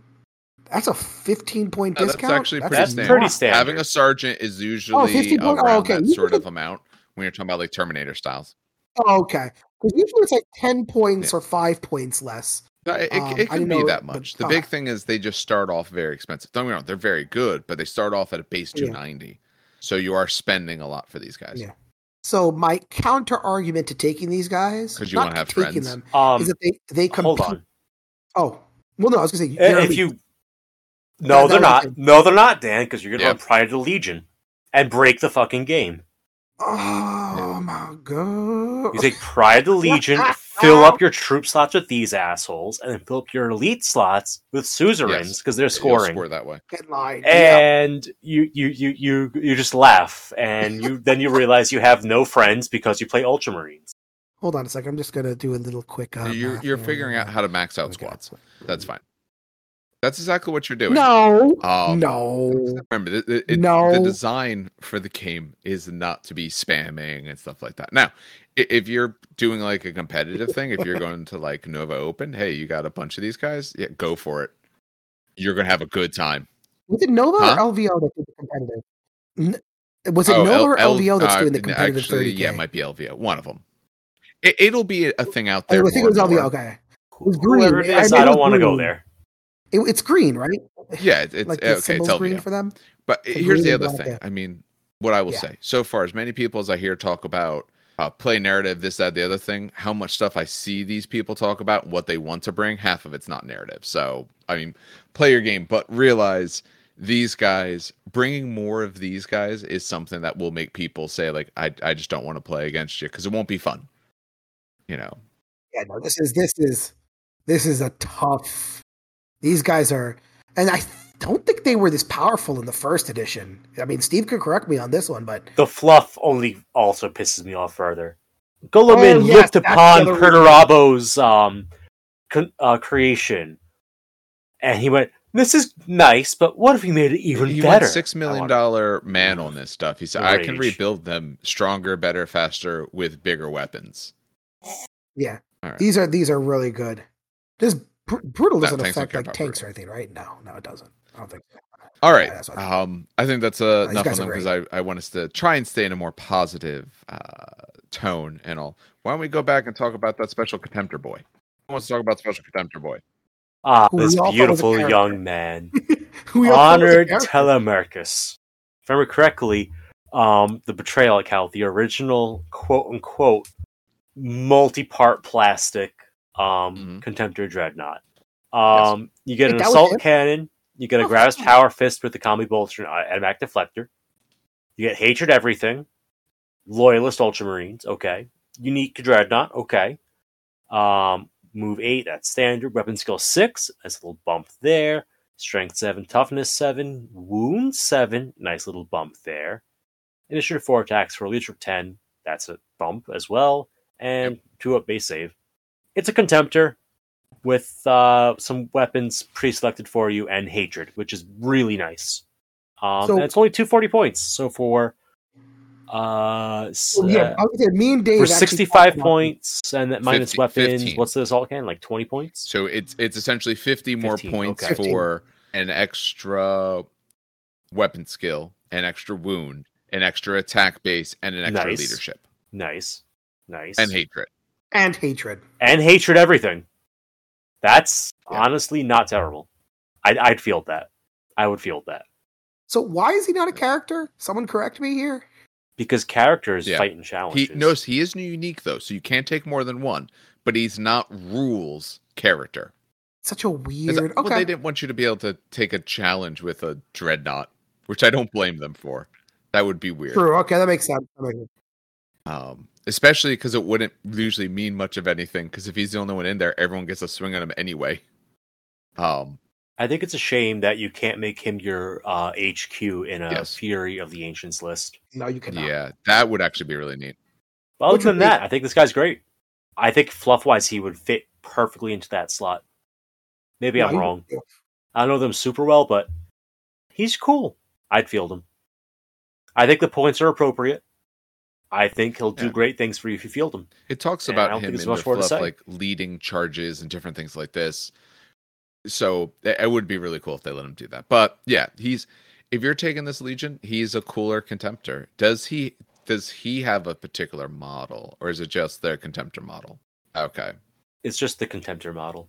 that's a fifteen point No, that's discount. actually pretty That's standard. pretty standard. Having a sergeant is usually 50 point- around oh, okay. that You sort could- of amount when you're talking about like Terminator styles. Oh, okay. Because usually it's like ten points Yeah. or five points less. No, It, Um, it, it can didn't be know- that but- much. The uh, big thing is they just start off very expensive. Don't get me wrong, they're very good, but they start off at a base Yeah. 290. So you are spending a lot for these guys. Yeah. So my counter argument to taking these guys, 'Cause you not wanna have taking friends. them, Um, is that they they compete. hold on. Oh, well, no, I was gonna say Uh, If elite. you That- no, that they're not. it. No, they're not, Dan, because you're gonna Yeah. run Pride of the Legion and break the fucking game. Oh my god! You take Pride of the Legion, fill up your troop slots with these assholes, and then fill up your elite slots with suzerains Yes. because they're scoring. score that way. Get in line. Yeah. and you, you you you you just laugh, and you then you realize you have no friends because you play Ultramarines. Hold on a second. I'm just gonna do a little quick. Uh, you're you're figuring out how to max out Okay. squads. That's fine. That's exactly what you're doing. No, Um, no. Remember, the, the, it- No. the design for the game is not to be spamming and stuff like that. Now, i- if you're doing like a competitive thing, if you're going to like Nova Open, hey, you got a bunch of these guys, yeah, go for it. You're gonna have a good time. Was it Nova Huh? or LVO that did the competitive? N- was it Oh, Nova or L- LVO that's uh, doing the competitive Actually, 30K? yeah, it might be LVO. One of them. It, it'll be a thing out there. I there. think it was LVO. more. Okay, was green. Whoever it I is, I, don't want to go there. it, it's green, right? Yeah, it- it's like okay. It's symbol's green for them. But The here's the other thing. yeah. I mean, what I will Yeah. say so far, as many people as I hear talk about uh, play narrative, this, that, the other thing, how much stuff I see these people talk about, what they want to bring, half of it's not narrative. So, I mean, play your game, but realize these guys, bringing more of these guys is something that will make people say, like, I, I just don't want to play against you because it won't be fun. You know, Yeah, no, this is this is this is a tough. These guys are, and I don't think they were this powerful in the first edition. I mean, Steve could correct me on this one, but The fluff only also pisses me off further. Guilliman Oh, yes, looked upon other. Perturabo's um, con- uh, creation, and he went, "This is nice, but what if we made it even he better?" went six I million wanna- man on this stuff. He said, I can rebuild them stronger, better, faster with bigger weapons. yeah, All right. these are these are really good. This br- brutal doesn't affect like tanks or anything, right? No, no, it doesn't. I don't think. So. All right. Yeah, that's um, I think that's uh, enough on them because I, I want us to try and stay in a more positive uh, tone and all. Why don't we go back and talk about that special contemptor boy? Who wants to talk about special contemptor boy? Ah, Who this we all thought was a beautiful young man, Who you thought was a honored character? Telemechrus. If I remember correctly, um, the betrayal account, the original quote unquote multi-part plastic um, Mhm. contemptor dreadnought. Um, You get Wait, an assault cannon. You get a Oh, Gravis power fist with the combi bolter and automatic deflector. You get hatred everything. Loyalist ultramarines. Okay. Unique dreadnought. Okay. Um, move eight, that's standard. Weapon skill six, nice little bump there. Strength seven, toughness seven, wound seven, nice little bump there. Initiative four attacks for a leadership ten, that's a bump as well. And two up base save. It's a contemptor with uh, some weapons pre-selected for you and hatred, which is really nice. Um, So- and it's only two forty points. So for uh, Well, yeah, uh, I was gonna me and Dave for sixty five talked about points and that minus 50 weapons, 15. what's the assault can? Like twenty points? So it's it's essentially 50 more 15, points okay. for an extra weapon skill, an extra wound, an extra attack base, and an extra Nice. leadership Nice, nice, and hatred. and hatred. and hatred everything. That's Yeah. honestly not terrible. I'd, I'd feel that. I would feel that So why is he not a character? Someone correct me here. because characters Yeah. fight in He challenges. knows he is unique though, so you can't take more than one. But he's not rules character. Such a weird. Well, Okay. they didn't want you to be able to take a challenge with a dreadnought, which I don't blame them for. That would be weird. True. Okay, that makes sense. That makes sense. Um, especially because it wouldn't usually mean much of anything. Because if he's the only one in there, everyone gets a swing on him anyway. Um, I think it's a shame that you can't make him your uh, HQ in a Yes. Fury of the Ancients list. No, you cannot. yeah, that would actually be really neat. But other than would be- that, I think this guy's great. I think fluff wise, he would fit perfectly into that slot. Maybe No, I'm you- wrong. I don't know them super well, but he's cool. I'd field him. I think the points are appropriate. I think he'll do Yeah. great things for you if you field him. It talks about him in there's the much more to fluff, like leading charges and different things like this. So it it would be really cool if they let him do that. But yeah, he's if you're taking this legion, he's a cooler contemptor. Does he? Does he have a particular model, or is it just their contemptor model? Okay. It's just the contemptor model.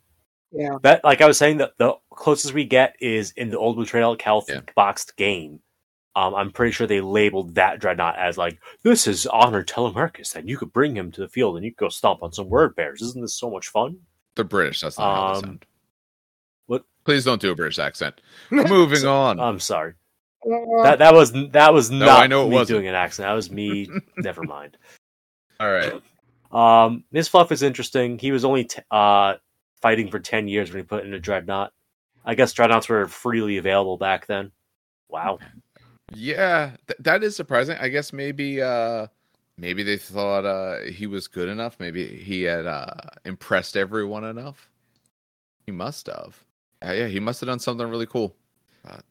Yeah. That, like I was saying, that the closest we get is in the old Betrayal Health Yeah. boxed game. Um, I'm pretty sure they labeled that dreadnought as like this is honored Telemechrus, and you could bring him to the field and you could go stomp on some word bears. Isn't this so much fun? The British. That's not how they Um, sound. what- Please don't do a British accent. Moving on. I'm sorry. Uh, That that was that was No, not I know it me wasn't. doing an accent. That was me. Never mind. All right. Um, Miss Fluff is interesting. He was only t- uh, fighting for ten years when he put in a dreadnought. I guess dreadnoughts were freely available back then. Wow. Yeah, th- that is surprising. I guess maybe uh maybe they thought uh he was good enough. Maybe he had uh impressed everyone enough. He must have. Uh, yeah, he must have done something really cool. But-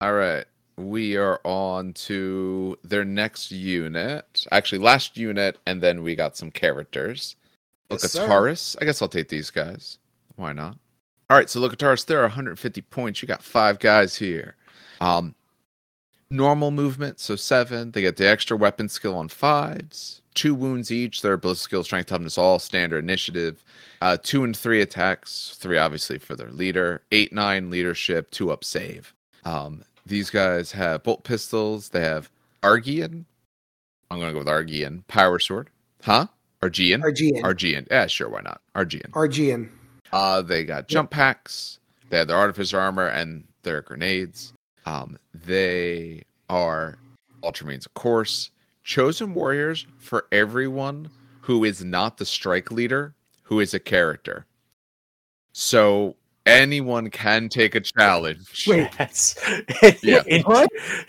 all right. We are on to their next unit. Actually, last unit, and then we got some characters. Yes. Locutarus. I guess I'll take these guys. Why not? All right, so Locutarus, there are 150 points. You got five guys here. Um, normal movement, so seven. They get the extra weapon skill on fives, two wounds each. Their ballistic skill, strength, toughness, all standard initiative. Uh, two and three attacks, three obviously for their leader. Eight, nine leadership, two up save. Um, these guys have bolt pistols. They have Argian. I'm gonna go with Argian power sword. Huh? Argian. Argian. Argian. Yeah, sure. Why not? Argian. Argian. Uh, they got jump packs. They have their artificer armor and their grenades. Um, they are Ultramarines, of course. Chosen warriors for everyone who is not the strike leader, who is a character. So anyone can take a challenge. Wait. That's Yeah. in- What?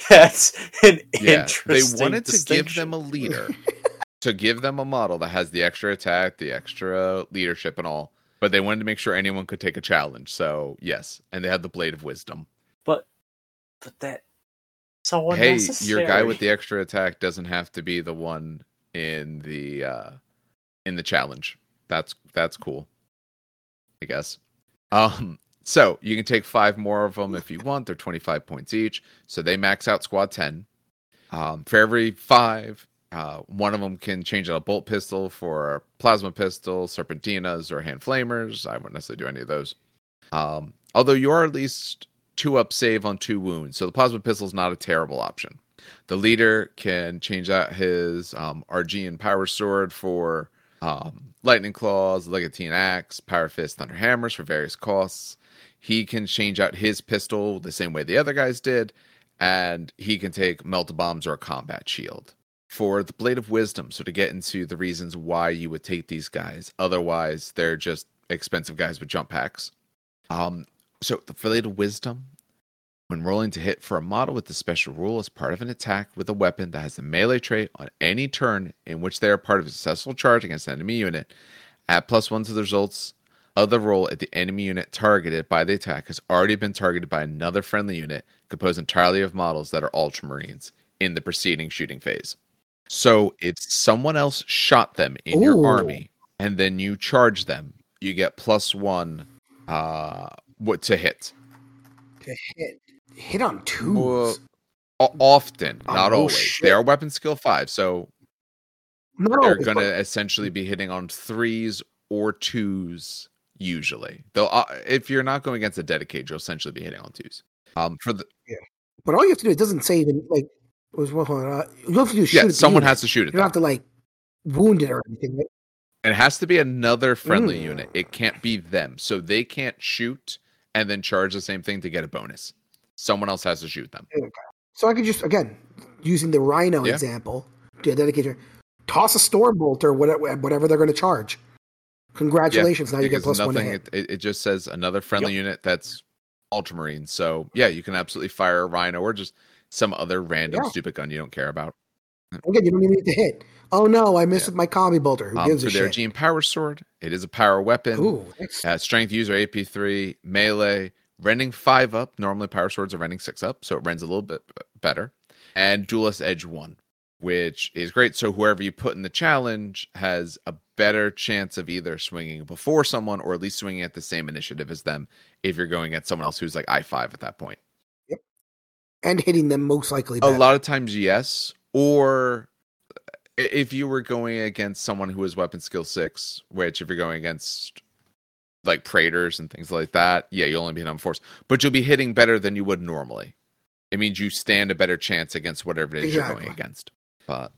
that's an Yeah, they wanted to give them a leader, to give them a model that has the extra attack, the extra leadership, and all. But they wanted to make sure anyone could take a challenge. So yes, and they had the blade of wisdom. but but that so hey, your guy with the extra attack doesn't have to be the one in the uh in the challenge. That's that's cool. I guess. Um so you can take five more of them if you want. They're 25 points each. So they max out squad 10. Um, for every five, uh, one of them can change out a bolt pistol for a plasma pistol, serpentinas, or hand flamers. I wouldn't necessarily do any of those. Um, although you are at least two up save on two wounds, so the plasma pistol is not a terrible option. The leader can change out his um, Argean power sword for um, lightning claws, legatine axe, power fist, thunder hammers for various costs. He can change out his pistol the same way the other guys did, and he can take melt bombs or a combat shield. for the Blade of Wisdom. So to get into the reasons why you would take these guys, otherwise they're just expensive guys with jump packs. Um, so the Blade of Wisdom, when rolling to hit for a model with the special rule as part of an attack with a weapon that has a melee trait on any turn in which they are part of a successful charge against an enemy unit, add plus one to the results of the roll if the enemy unit targeted by the attack has already been targeted by another friendly unit composed entirely of models that are ultramarines in the preceding shooting phase. So if someone else shot them in your army and then you charge them, you get plus one uh what to hit. To hit, hit on twos. Well, often, Oh, not no always. shit. They are weapon skill five, so Not they're going to essentially be hitting on threes or twos usually. They'll uh, if you're not going against a dedicated, you'll essentially be hitting on twos. Um, for the But all you have to do, it doesn't say even like, was uh, you have to do shoot yeah, someone has to shoot it. You don't have to like wound it or anything. Right? It has to be another friendly Mm. unit. It can't be them, so they can't shoot and then charge the same thing to get a bonus. Someone else has to shoot them. So I could just again using the Rhino Yeah. example, to a dedicated, toss a storm bolt or whatever, whatever they're going to charge. Congratulations! now you get plus one nothing. hit. It, it, just says another friendly unit that's ultramarine. So yeah, you can absolutely fire a rhino or just some other random Yeah. stupid gun you don't care about. Again, you don't even need to hit. Oh no, I missed Yeah. with my combi bolter. Who Um, gives for a their shit? gene power sword, it is a power weapon. Ooh, Uh, strength user AP three melee, rending five up. Normally power swords are rending six up, so it rends a little bit better. And duelist edge one, which is great. So whoever you put in the challenge has a better chance of either swinging before someone or at least swinging at the same initiative as them. If you're going at someone else who's like I five at that point. Yep. And hitting them most likely. A lot of times, yes. Or if you were going against someone who is weapon skill six, which if you're going against like Praetors and things like that, yeah, you'll only be hit on force, but you'll be hitting better than you would normally. It means you stand a better chance against whatever it is you're going against. But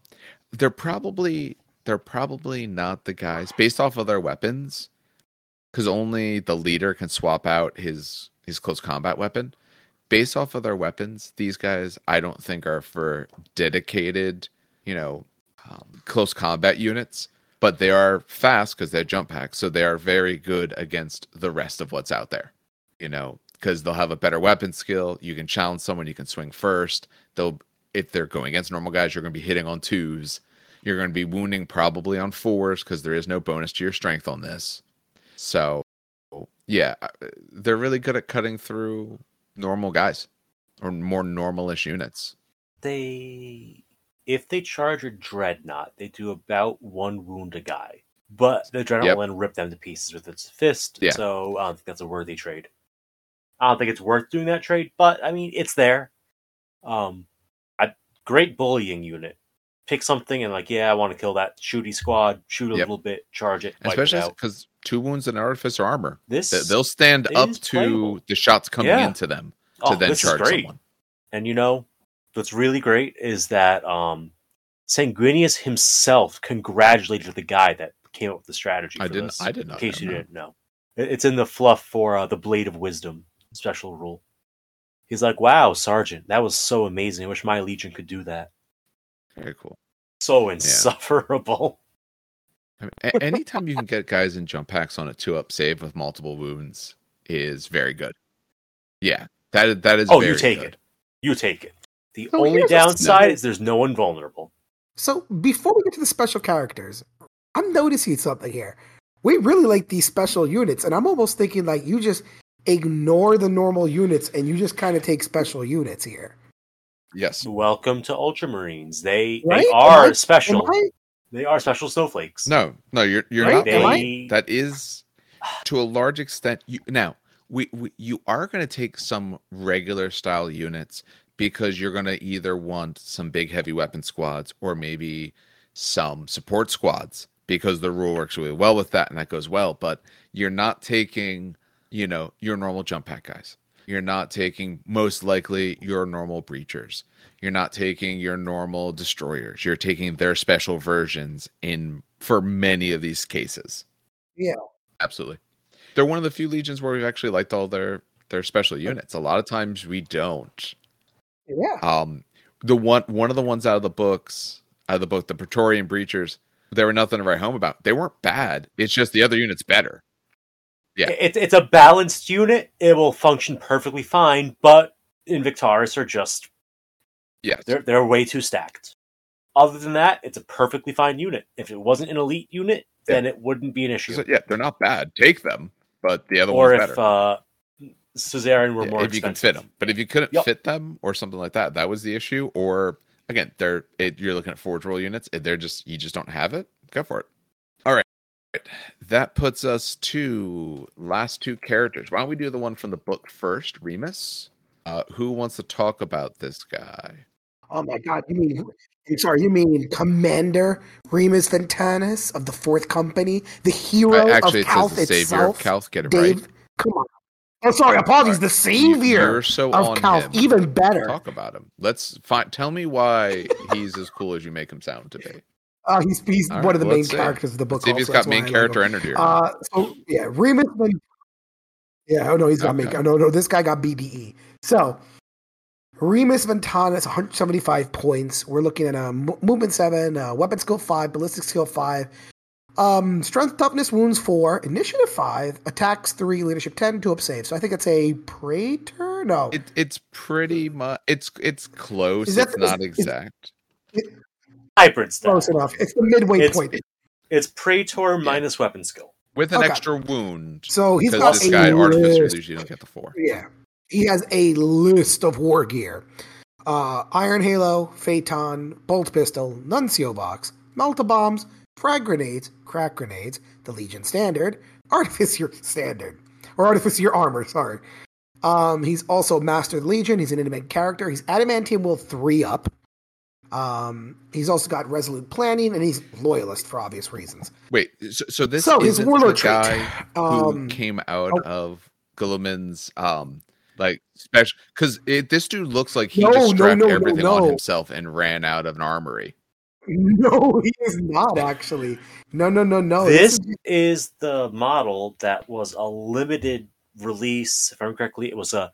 they're probably they're probably not the guys based off of their weapons, because only the leader can swap out his his close combat weapon based off of their weapons, these guys I don't think are for dedicated, you know, um, close combat units, but they are fast because they're jump packs, so they are very good against the rest of what's out there. You know, because they'll have a better weapon skill. You can challenge someone. You can swing first. They'll if they're going against normal guys, you're going to be hitting on twos. You're going to be wounding probably on fours because there is no bonus to your strength on this. So, yeah, uh, they're really good at cutting through normal guys or more normalish units. They, if they charge a dreadnought, they do about one wound a guy. But the dreadnought will then rip them to pieces with its fist. Yeah. So I don't think that's a worthy trade. I don't think it's worth doing that trade, but I mean it's there. Um, a great bullying unit. Pick something and like, yeah, I want to kill that shooty squad. Shoot a Yep. little bit, charge it, Especially because two wounds and artificer armor. This They- They'll stand up to playable. the shots coming Yeah. into them to oh, then charge someone. And you know, what's really great is that um, Sanguinius himself congratulated the guy that came up with the strategy. I didn't. this, I did not. in case you no. didn't know, it's in the fluff for uh, the Blade of Wisdom special rule. He's like, "Wow, Sergeant, that was so amazing. I wish my legion could do that. Very cool. So insufferable." I mean, anytime you can get guys in jump packs on a two up save with multiple wounds is very good. Yeah, that that is. Oh, you take good. it. You take it. The So only downside is there's no one vulnerable. So before we get to the special characters, I'm noticing something here. We really like these special units, and I'm almost thinking like you just ignore the normal units and you just kind of take special units here. Yes. Welcome to Ultramarines. They Right? they are I- special. They are special snowflakes. No, no, you're you're Right? not Am I- wrong. They That is to a large extent. You, now, we, we you are going to take some regular style units because you're going to either want some big heavy weapon squads or maybe some support squads because the rule works really well with that and that goes well. But you're not taking, you know, your normal jump pack guys. You're not taking most likely your normal breachers. You're not taking your normal destroyers. You're taking their special versions in for many of these cases. Yeah. Absolutely. They're one of the few legions where we've actually liked all their their special units. A lot of times we don't. Yeah. Um the one one of the ones out of the books, out of the book, the Praetorian Breachers, there were nothing to write home about. They weren't bad. It's just the other unit's better. Yeah. It's it's a balanced unit. It will function perfectly fine, but Invictarus are just yeah, they're they're way too stacked. Other than that, it's a perfectly fine unit. If it wasn't an elite unit, then it wouldn't be an issue. So, yeah, they're not bad. Take them, but the other or one's if better. uh Suzerain were Yeah, more if you can fit them. But if you couldn't Yep. fit them or something like that, that was the issue. Or again, they're it, you're looking at forge roll units. They're just you just don't have it. Go for it. All right. That puts us to last two characters. Why don't we do the one from the book first, Remus? Uh, who wants to talk about this guy? Oh my god, you mean I'm sorry, you mean Commander Remus Ventanis of the Fourth Company, the hero Uh, actually, of it says Calth the savior itself? of Calth. Get it Dave, right. come on. Oh, sorry, apologies. The savior so of him. even better. Talk about him. Let's find. Tell me why he's as cool as you make him sound to be. Uh, he's he's All one right, of the main see. characters of the book. See if he's also, got that's main character energy. Uh, so yeah, Remus. Yeah, oh no, he's got Okay. main. No, no, this guy got BDE. So Remus Ventanus, 175 points. We're looking at a mo- movement seven, uh, weapon skill five, ballistic skill five, um, strength, toughness, wounds four, initiative five, attacks three, leadership ten, two up save. So I think it's a praetor. No, It, it's pretty much. It's it's close. Is that- it's not is- exact. hybrid style. close enough. It's the midway It's- point. It's Praetor minus weapon skill. with an Okay. extra wound. So he's Because got this a guy artificer list. usually don't get the four. Yeah. He has a list of war gear. Uh, Iron Halo, Phaeton, Bolt Pistol, Nuncio Vox, Melta Bombs, Frag Grenades, Krak Grenades, the Legion Standard, Artificer Standard, or Artificer Armor, sorry. Um, he's also Master of the Legion. He's an intimate character. He's Adamantium Will 3 up. Um, he's also got Resolute Planning, and he's Loyalist for obvious reasons. Wait, so, so this So his warlord guy who Um, came out oh. of Guilliman's um like special because this dude looks like he No, just strapped no, no, everything on himself and ran out of an armory. No, he is not actually. No, no, no, no. this is- is the model that was a limited release. If I'm correctly, it was a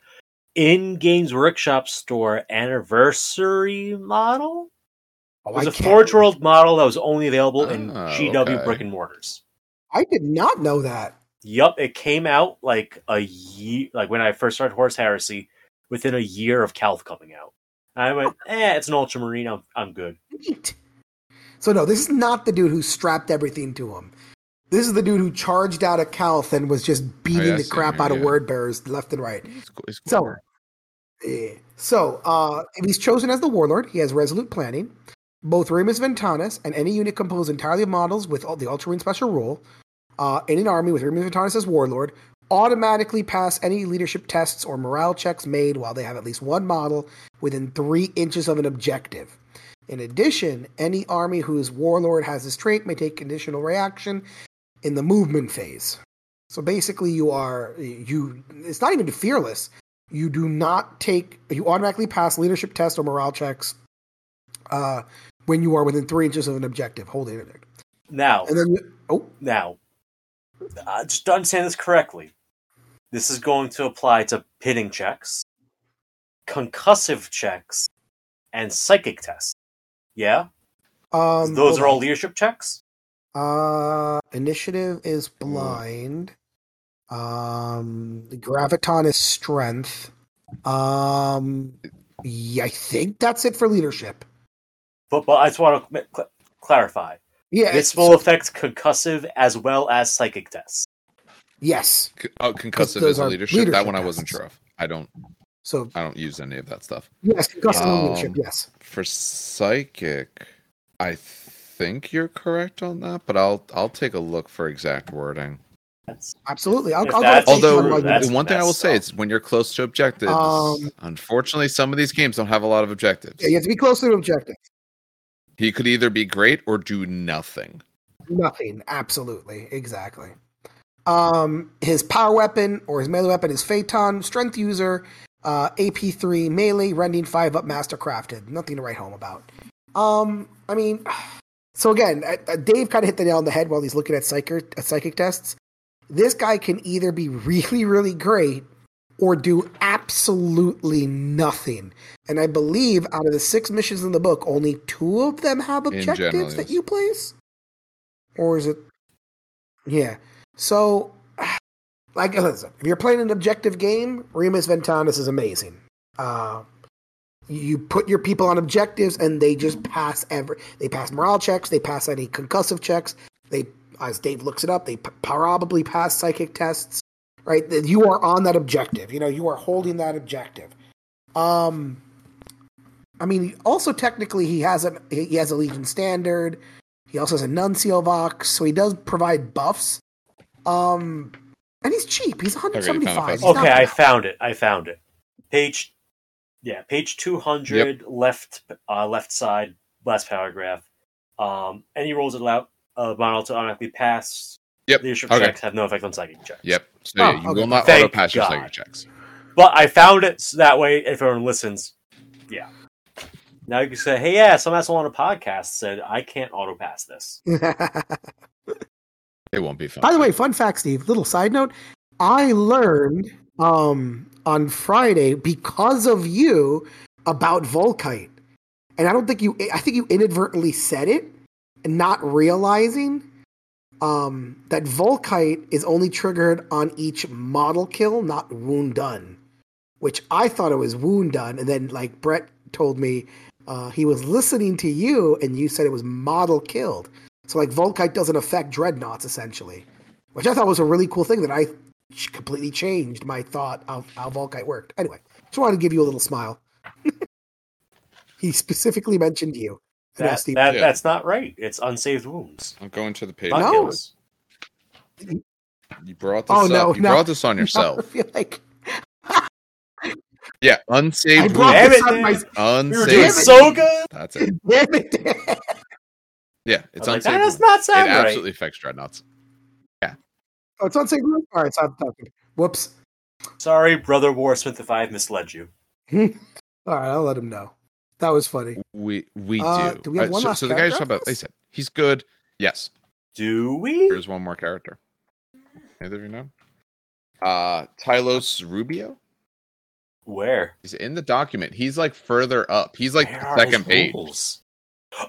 in Games Workshop store anniversary model. oh, It was I a Forge World model that was only available in Oh, GW okay. brick and mortars. I did not know that. Yup, it came out like a year, like when I first started Horus Heresy, within a year of Calth coming out. I went, eh, it's an Ultramarine. I'm, I'm good. So no, this is not the dude who strapped everything to him. This is the dude who charged out of Calth and was just beating Oh, yeah, the crap him out here, of word bearers left and right. He's cool- he's So. Yeah. So, uh, if he's chosen as the warlord, he has resolute planning. Both Remus Ventanus and any unit composed entirely of models with all the Ultramarine special rule uh, in an army with Remus Ventanus as warlord automatically pass any leadership tests or morale checks made while they have at least one model within three inches of an objective. In addition, any army whose warlord has this trait may take conditional reaction in the movement phase. So basically, you are you. It's not even fearless. You do not take. You automatically pass leadership tests or morale checks uh, when you are within three inches of an objective, an objective. Now, And then, you, oh, now, uh, just to understand this correctly, this is going to apply to pinning checks, concussive checks, and psychic tests. Yeah, um, those hold are all leadership checks. Uh, initiative is blind. Um, graviton is strength. Um, yeah, I think that's it for leadership. But but I just want to cl- clarify. Yeah, This it's- will affect concussive as well as psychic tests. yes. Oh, concussive is a are leadership. That leadership one I wasn't tests. sure of. I don't. So I don't use any of that stuff. yes, concussive Um, leadership. Yes. For psychic, I think you're correct on that, but I'll I'll take a look for exact wording. That's, Absolutely. I'll, I'll that's go with true, Although that's- the one thing I will say that's is when you're close to objectives, Um, unfortunately, some of these games don't have a lot of objectives. Yeah, you have to be close to the objective. He could either be great or do nothing. Nothing. Absolutely. Exactly. Um, his power weapon or his melee weapon is Phaeton, strength user, uh, AP3, melee, rending 5 up, master crafted. Nothing to write home about. Um, I mean, so again, Dave kind of hit the nail on the head while he's looking at psychic, at psychic tests. This guy can either be really, really great or do absolutely nothing. And I believe out of the six missions in the book, only two of them have general, objectives that you place? Or is it. Yeah. So, like, listen, if you're playing an objective game, Remus Ventanus is amazing. Uh, you put your people on objectives and they just pass every they pass morale checks they pass any concussive checks they as dave looks it up they p- probably pass psychic tests right? You are on that objective you know you are holding that objective. Um i mean also technically he has a he has a legion standard he also has a nuncio vox so he does provide buffs. Um and he's cheap he's Okay, you found 175 it. He's not Okay, I found it. I found it. Page, yeah, page two hundred, left, uh, left side, last paragraph. Um, any rolls that allow a model to automatically pass Yep. leadership Okay. checks have no effect on psychic checks. Yep. So Oh, yeah, you okay. will not Thank auto pass your psychic checks. But I found it so that way if everyone listens, yeah. Now you can say, "Hey, yeah, some asshole on a podcast said I can't auto pass this." It won't be fun. By the way, fun fact, Steve. Little side note: I learned um, on Friday because of you about Volkite, and I don't think you. I think you inadvertently said it, and not realizing um, that Volkite is only triggered on each model kill, not wound done. Which I thought it was wound done, and then like Brett told me uh, he was listening to you, and you said it was model killed. So like Volkite doesn't affect dreadnoughts essentially, which I thought was a really cool thing that I completely changed my thought of how Volkite worked. Anyway, just wanted to give you a little smile. he specifically mentioned you. That, that Yeah. that's not right. It's unsaved wounds. I'm going to the page. No. You brought this Oh, up. no, you no. brought this on yourself. I yourself. feel like yeah, I unsaved brought Damn it, up Dan. my- We were Unsaved. doing so good. That's it. Damn it. Yeah, it's was like, unsaved. that does wounds. not it sound right. absolutely affects dreadnoughts. Yeah. Oh, it's on St. Louis? All right, so I'm talking. Whoops. Sorry, brother Warsmith, if I have misled you. All right, I'll let him know. That was funny. We we Uh, do. do we have Uh, one so, last so the guy just character talked about. They said he's good. Yes, Do we? there's one more character. Either of you know? Uh, Tylos Rubio. Where? He's in the document. He's like further up. He's like Where the second page. rules?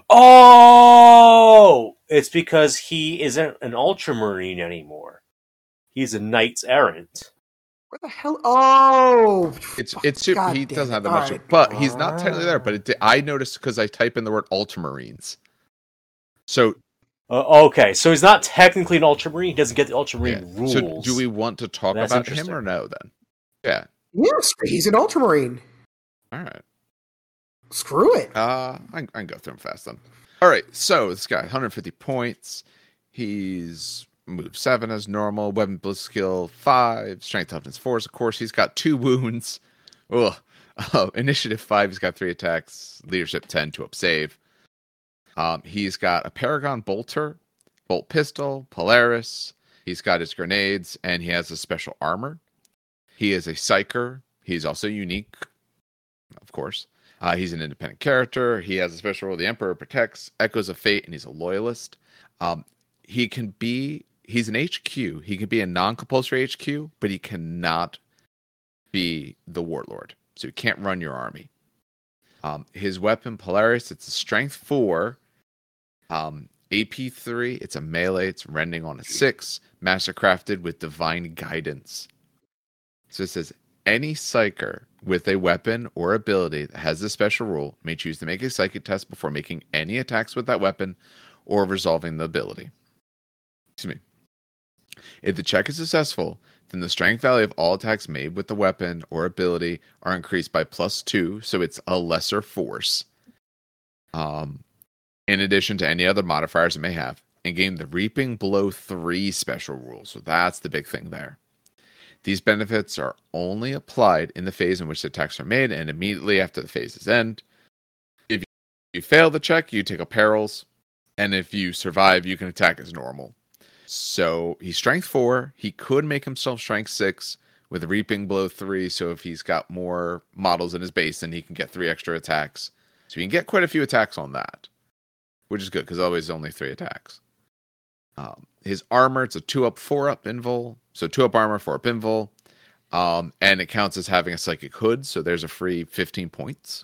Oh, it's because he isn't an ultramarine anymore. He's a knights errant. Where the hell? Oh, It's it's super, God he damn doesn't have that much, right. but he's not technically there. But it, I noticed because I type in the word ultramarines. So Uh, okay, so he's not technically an ultramarine. He doesn't get the ultramarine yeah. rules. So do we want to talk That's about him or no? Then yeah. Yes, he's an ultramarine. Screw it. Uh, I, I can go through them fast then. All right, so this guy, 150 points. He's move seven as normal, weapon bliss skill five, strength toughness four. Of course, he's got two wounds. Ugh. Uh, initiative five. He's got three attacks. Leadership ten to up save. Um, he's got a Paragon bolter, bolt pistol, Polaris. He's got his grenades, and he has a special armor. He is a psyker. He's also unique, of course. Uh, he's an independent character. He has a special role. The Emperor protects, Echoes of Fate, and he's a loyalist. Um, he can be. He's an HQ. He can be a non-compulsory HQ, but he cannot be the warlord. So he can't run your army. Um, his weapon Polaris. It's a strength four. Um, AP three. It's a melee. It's rending on a six. Master crafted with divine guidance. So it says any psyker with a weapon or ability that has this special rule may choose to make a psychic test before making any attacks with that weapon or resolving the ability. Excuse me. If the check is successful, then the strength value of all attacks made with the weapon or ability are increased by plus two, so it's a lesser force. Um, in addition to any other modifiers it may have, and gain the Reaping Blow 3 special rule. So that's the big thing there. These benefits are only applied in the phase in which the attacks are made and immediately after the phases end. If you fail the check, you take a perils, and if you survive, you can attack as normal. So he's strength four. He could make himself strength six with reaping blow three. So if he's got more models in his base, then he can get three extra attacks. So you can get quite a few attacks on that, which is good because always only three attacks. Um, his armor, it's a two up, four up invul. So two up armor, for a invul. Um, and it counts as having a psychic hood, so there's a free 15 points.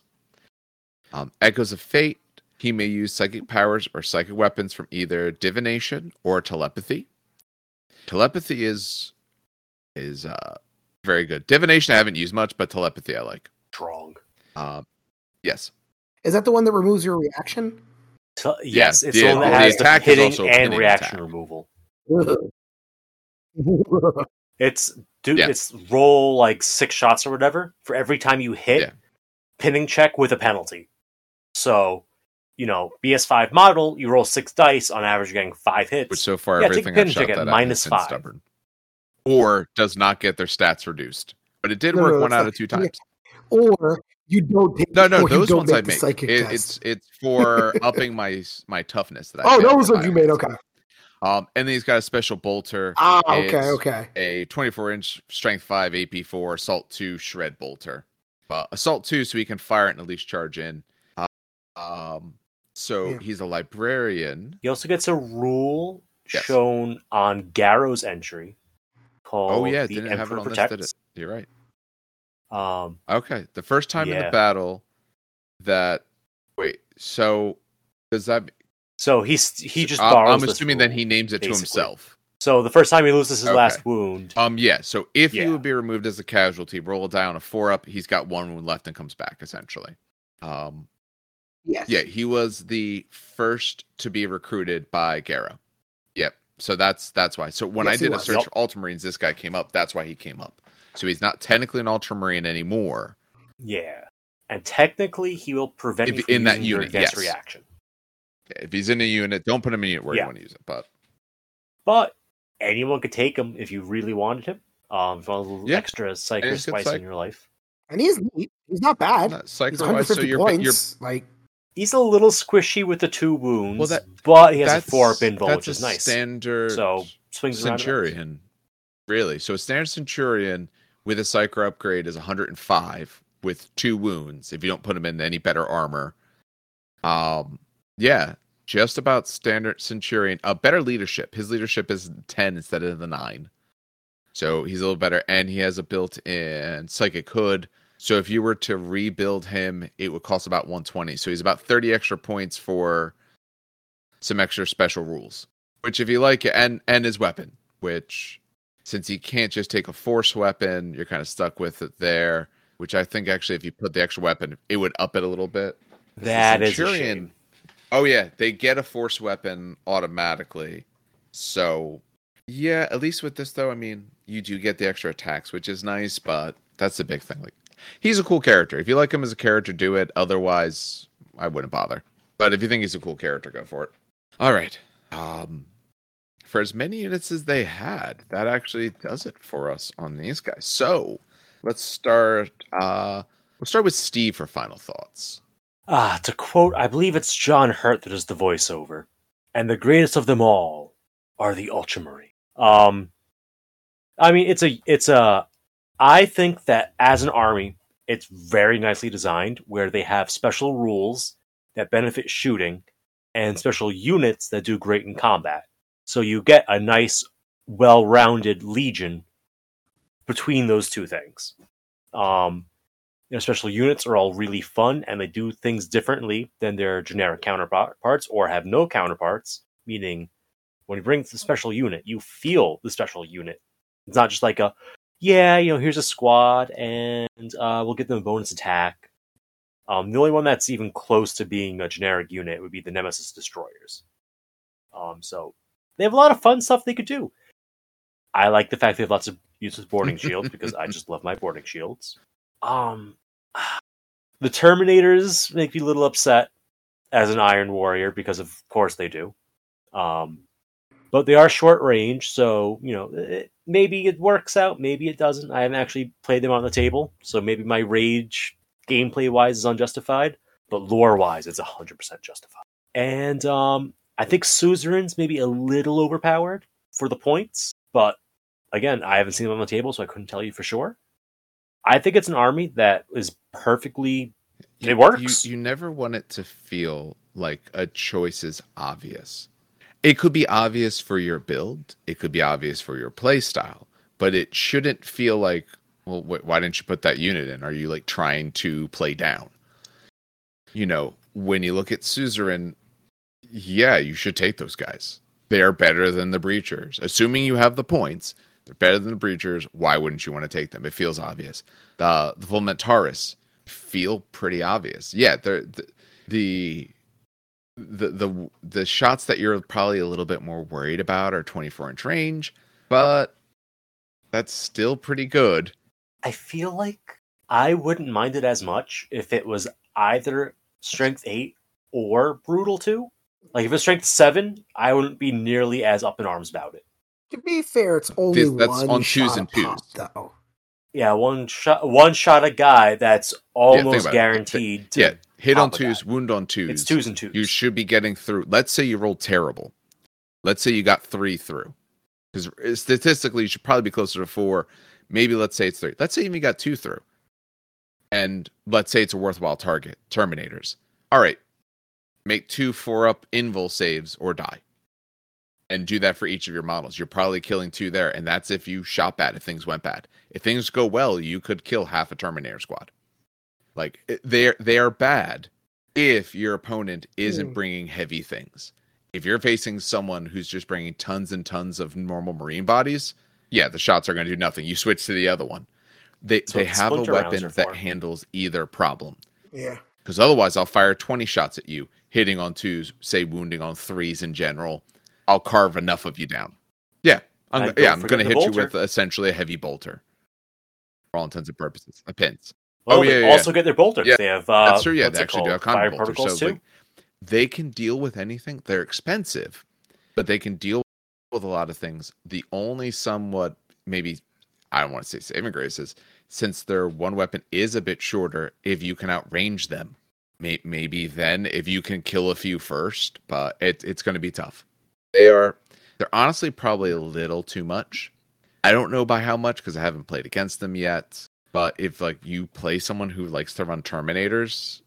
Um, Echoes of Fate, he may use psychic powers or psychic weapons from either divination or telepathy. Telepathy is is uh very good. Divination I haven't used much, but telepathy I like. Strong. Um, yes. Is that the one that removes your reaction? So, yes, it's the- the one that the has the attack is hitting also and pinning reaction attack. removal. Ugh. It's do Yeah. it's roll like six shots or whatever for every time you hit Yeah. pinning check with a penalty. So, you know, BS5 model, you roll six dice on average, getting five hits. Which so far Yeah, take everything pin I've shot check at that at minus been five. stubborn. Or does not get their stats reduced. But it did No, work no, one out not- of two yeah. times. or you don't take No, no, those ones I make the make. psychic It, it's it's for upping my my toughness. That I oh, failed those the ones you made. Okay. Um, and then he's got a special bolter, Ah, okay, It's- okay. a 24 inch strength five AP four assault two shred bolter. Uh, assault two, so he can fire it and at least charge in. Uh, um, so Yeah. he's a librarian. He also gets a rule Yes. shown on Garro's entry called Oh yeah, the didn't have it Emperor on this, did Protects. it? You're right. Um, Okay, the first time in the battle that wait, so does that? So he's he just I'm- borrows. I'm this assuming then rule, he names it to himself. So the first time he loses his Okay. last wound, Um, yeah. So if Yeah. he would be removed as a casualty, roll down a four up. He's got one wound left and comes back essentially. Um, Yes. yeah, he was the first to be recruited by Garro. Yep. So that's that's why. So when Yes, I did a search Yep. for Ultramarines, this guy came up. That's why he came up. So he's not technically an Ultramarine anymore. yeah, and technically he will prevent If- you from in that using your unit, advanced yes. reaction. If he's in a unit, don't put him in a unit where Yeah. you want to use it. But But anyone could take him if you really wanted him. Um, if you want a little Yeah. extra psycho spice psych. in your life. And he's neat. He's not bad. not He's psycho wise, so you're, points. you're Like He's a little squishy with the two wounds, Well, that- but he has a four up invul, that's which a is nice. Standard So swings around. Centurion. Really? So a standard Centurion with a Psyker upgrade is 105 with two wounds if you don't put him in any better armor. Um yeah, just about standard Centurion. A better leadership. His leadership is 10 instead of the 9. So he's a little better and he has a built-in psychic hood. So if you were to rebuild him, it would cost about 120. So he's about 30 extra points for some extra special rules. Which if you like it and and his weapon, which since he can't just take a force weapon, you're kind of stuck with it there. Which I think actually, if you put the extra weapon, it would up it a little bit. That is a Centurion- shame. Oh yeah, they get a force weapon automatically. So yeah, at least with this though, I mean, you do get the extra attacks, which is nice, but that's the big thing. Like he's a cool character. If you like him as a character, do it. Otherwise, I wouldn't bother. But if you think he's a cool character, go for it. All right. Um for as many units as they had, that actually does it for us on these guys. So let's start uh we'll start with Steve for final thoughts. Ah, to quote, I believe it's John Hurt that does the voiceover. And the greatest of them all are the Ultramarine. Um, I mean, it's a, it's a. I think that as an army, it's very nicely designed, where they have special rules that benefit shooting, and special units that do great in combat. So you get a nice, well-rounded legion between those two things. Um, you know, special units are all really fun and they do things differently than their generic counterparts or have no counterparts, meaning when you bring the special unit, you feel the special unit. It's not just like a, yeah, you know, here's a squad and uh, we'll give them a bonus attack. Um, the only one that's even close to being a generic unit would be the Nemesis Destroyers. Um, so they have a lot of fun stuff they could do. I like the fact they have lots of use of boarding shields because I just love my boarding shields. Um, the Terminators make me a little upset as an Iron Warrior because, of course, they do. Um, but they are short range, so you know it, maybe it works out, maybe it doesn't. I haven't actually played them on the table, so maybe my rage gameplay wise is unjustified, but lore wise, it's hundred percent justified. And um, I think Suzerain's maybe a little overpowered for the points, but again, I haven't seen them on the table, so I couldn't tell you for sure. I think it's an army that is perfectly. It works. You, you never want it to feel like a choice is obvious. It could be obvious for your build, it could be obvious for your play style, but it shouldn't feel like well, wh- why didn't you put that unit in? Are you like trying to play down? You know, when you look at suzerain, yeah, you should take those guys. They're better than the breachers. Assuming you have the points, they're better than the breachers. Why wouldn't you want to take them? It feels obvious. The the Voluntaris feel pretty obvious. Yeah, they're the, the the the the shots that you're probably a little bit more worried about are 24 inch range, but that's still pretty good. I feel like I wouldn't mind it as much if it was either strength eight or brutal two. Like if it's strength seven, I wouldn't be nearly as up in arms about it. To be fair, it's only This- that's one on shot and a pop, though. Yeah, one shot, one shot a guy that's almost about it. guaranteed. To, yeah, hit on pop a twos, wound on twos. it's twos and twos. You should be getting through. Let's say you rolled terrible. Let's say you got three through. Because statistically, you should probably be closer to four. Maybe let's say it's three. Let's say you even got two through. And let's say it's a worthwhile target. Terminators. All right. Make two four up invul saves or die. And do that for each of your models. You're probably killing two there. And that's if you shot bad, if things went bad. If things go well, you could kill half a Terminator squad. Like they're they are bad if your opponent isn't Hmm. bringing heavy things. If you're facing someone who's just bringing tons and tons of normal marine bodies, yeah, the shots are going to do nothing. You switch to the other one. They That's they have a weapon that handles either problem. Yeah. Because otherwise, I'll fire 20 shots at you, hitting on twos, say wounding on threes in general. I'll carve enough of you down. Yeah, I'm, And yeah, I'm going to hit you with essentially a heavy bolter. For all intents and purposes, a pins. well, oh, yeah, yeah, also get their bolter. Yeah, they have uh, That's true. Yeah, they actually do have called? combat Fire bolters. protocols So too. like, they can deal with anything. They're expensive, but they can deal with a lot of things. The only somewhat maybe I don't want to say saving grace is since their one weapon is a bit shorter, if you can outrange them, may, maybe then if you can kill a few first, but it, it's going to be tough. They are they're honestly probably a little too much. I don't know by how much because I haven't played against them yet. But if like you play someone who likes to run Terminators,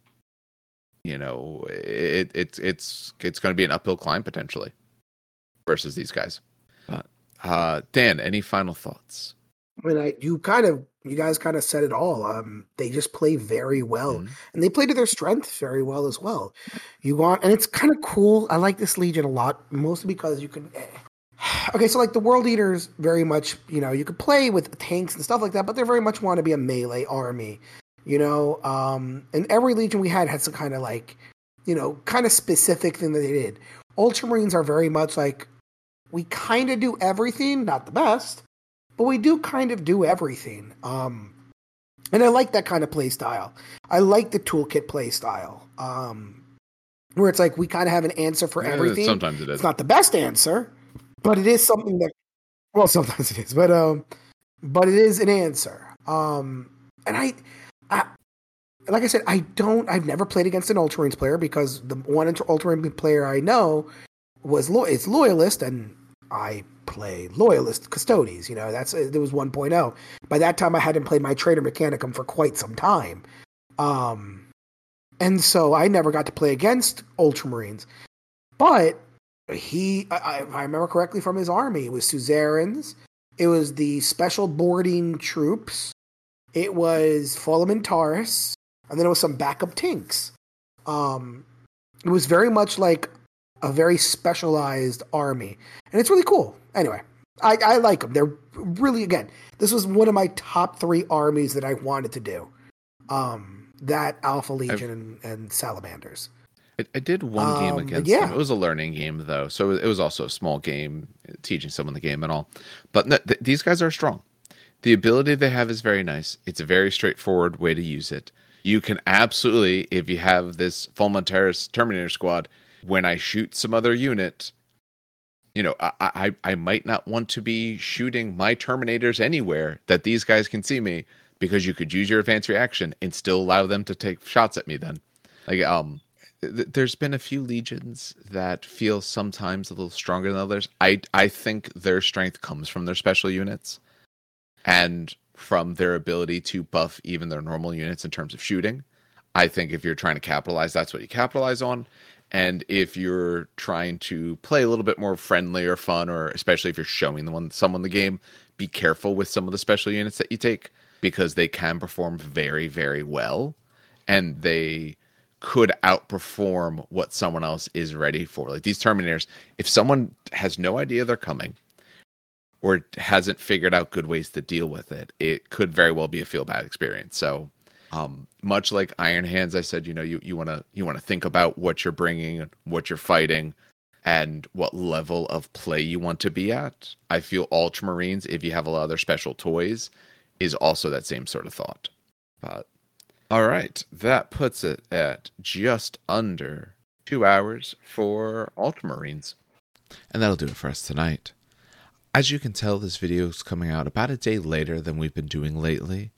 you know, it, it's it's it's going to be an uphill climb potentially versus these guys. But uh, Dan, any final thoughts? I mean, I you kind of you guys kind of said it all. Um, they just play very well, Mhm. and they play to their strengths very well as well. You want, and it's kind of cool. I like this Legion a lot, mostly because you can. Okay, so like the World Eaters, very much, you know, you could play with tanks and stuff like that, but they very much want to be a melee army, you know. Um, and every Legion we had had some kind of like, you know, kind of specific thing that they did. Ultramarines are very much like we kind of do everything, not the best, but we do kind of do everything. Um, and I like that kind of play style. I like the toolkit play style, um, where it's like we kind of have an answer for Eh, everything. Sometimes it is. It's not the best answer, but it is something that. Well, sometimes it is, but um, but it is an answer. Um, and I, I, like I said, I don't. I've never played against an Ultramarines player because the one Ultra- Ultramarine player I know was lo- it's loyalist, and I play loyalist custodes. You know, that's there was 1.0. By that time, I hadn't played my Traitor Mechanicum for quite some time. Um, and so I never got to play against Ultramarines. But he, I, I- if I remember correctly from his army, it was Suzerains, it was the special boarding troops, it was Fulmentarus, and then it was some backup tanks. Um, it was very much like a very specialized army, and it's really cool. Anyway, I, I like them. They're really again. This was one of my top three armies that I wanted to do. Um, that Alpha Legion and, and Salamanders. I, I did one game Um, but against yeah. them. It was a learning game though, so it was also a small game, teaching someone the game and all. But no, th- these guys are strong. The ability they have is very nice. It's a very straightforward way to use it. You can absolutely, if you have this Fulmentarus Terminator squad, when I shoot some other unit, you know, I, I I might not want to be shooting my Terminators anywhere that these guys can see me because you could use your advanced reaction and still allow them to take shots at me. Then, like um, th- there's been a few legions that feel sometimes a little stronger than others. I I think their strength comes from their special units and from their ability to buff even their normal units in terms of shooting. I think if you're trying to capitalize, that's what you capitalize on. And if you're trying to play a little bit more friendly or fun, or especially if you're showing the one someone the game, be careful with some of the special units that you take because they can perform very, very well and they could outperform what someone else is ready for. Like these Terminators, if someone has no idea they're coming or hasn't figured out good ways to deal with it, it could very well be a feel bad experience. So, um, much like Iron Hands, I said, you know, you, you want to you want to think about what you're bringing, what you're fighting, and what level of play you want to be at. I feel Ultramarines, if you have a lot of their special toys, is also that same sort of thought. But all right, that puts it at just under two hours for Ultramarines. And that'll do it for us tonight. As you can tell, this video is coming out about a day later than we've been doing lately.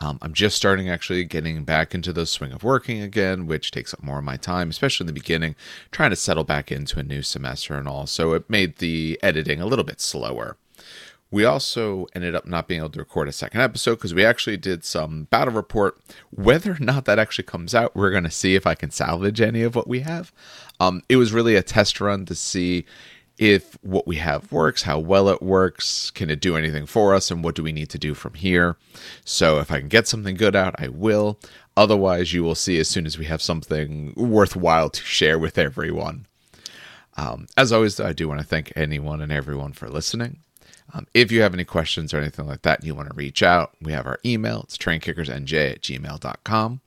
Um, I'm just starting actually getting back into the swing of working again, which takes up more of my time, especially in the beginning, trying to settle back into a new semester and all. So it made the editing a little bit slower. We also ended up not being able to record a second episode because we actually did some battle report. Whether or not that actually comes out, we're going to see if I can salvage any of what we have. Um, it was really a test run to see if what we have works, how well it works, can it do anything for us, and what do we need to do from here. So if I can get something good out, I will. Otherwise, you will see as soon as we have something worthwhile to share with everyone. Um, as always, I do want to thank anyone and everyone for listening. Um, if you have any questions or anything like that and you want to reach out, we have our email. It's trainkickersnj at gmail.com.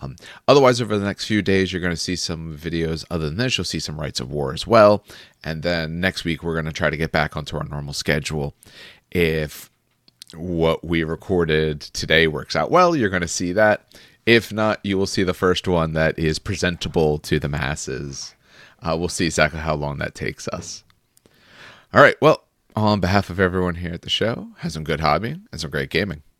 Um, otherwise, over the next few days, you're going to see some videos. Other than this, you'll see some Rites of War as well. And then next week, we're going to try to get back onto our normal schedule. If what we recorded today works out well, you're going to see that. If not, you will see the first one that is presentable to the masses. Uh, we'll see exactly how long that takes us. All right. Well, on behalf of everyone here at the show, have some good hobbying and some great gaming.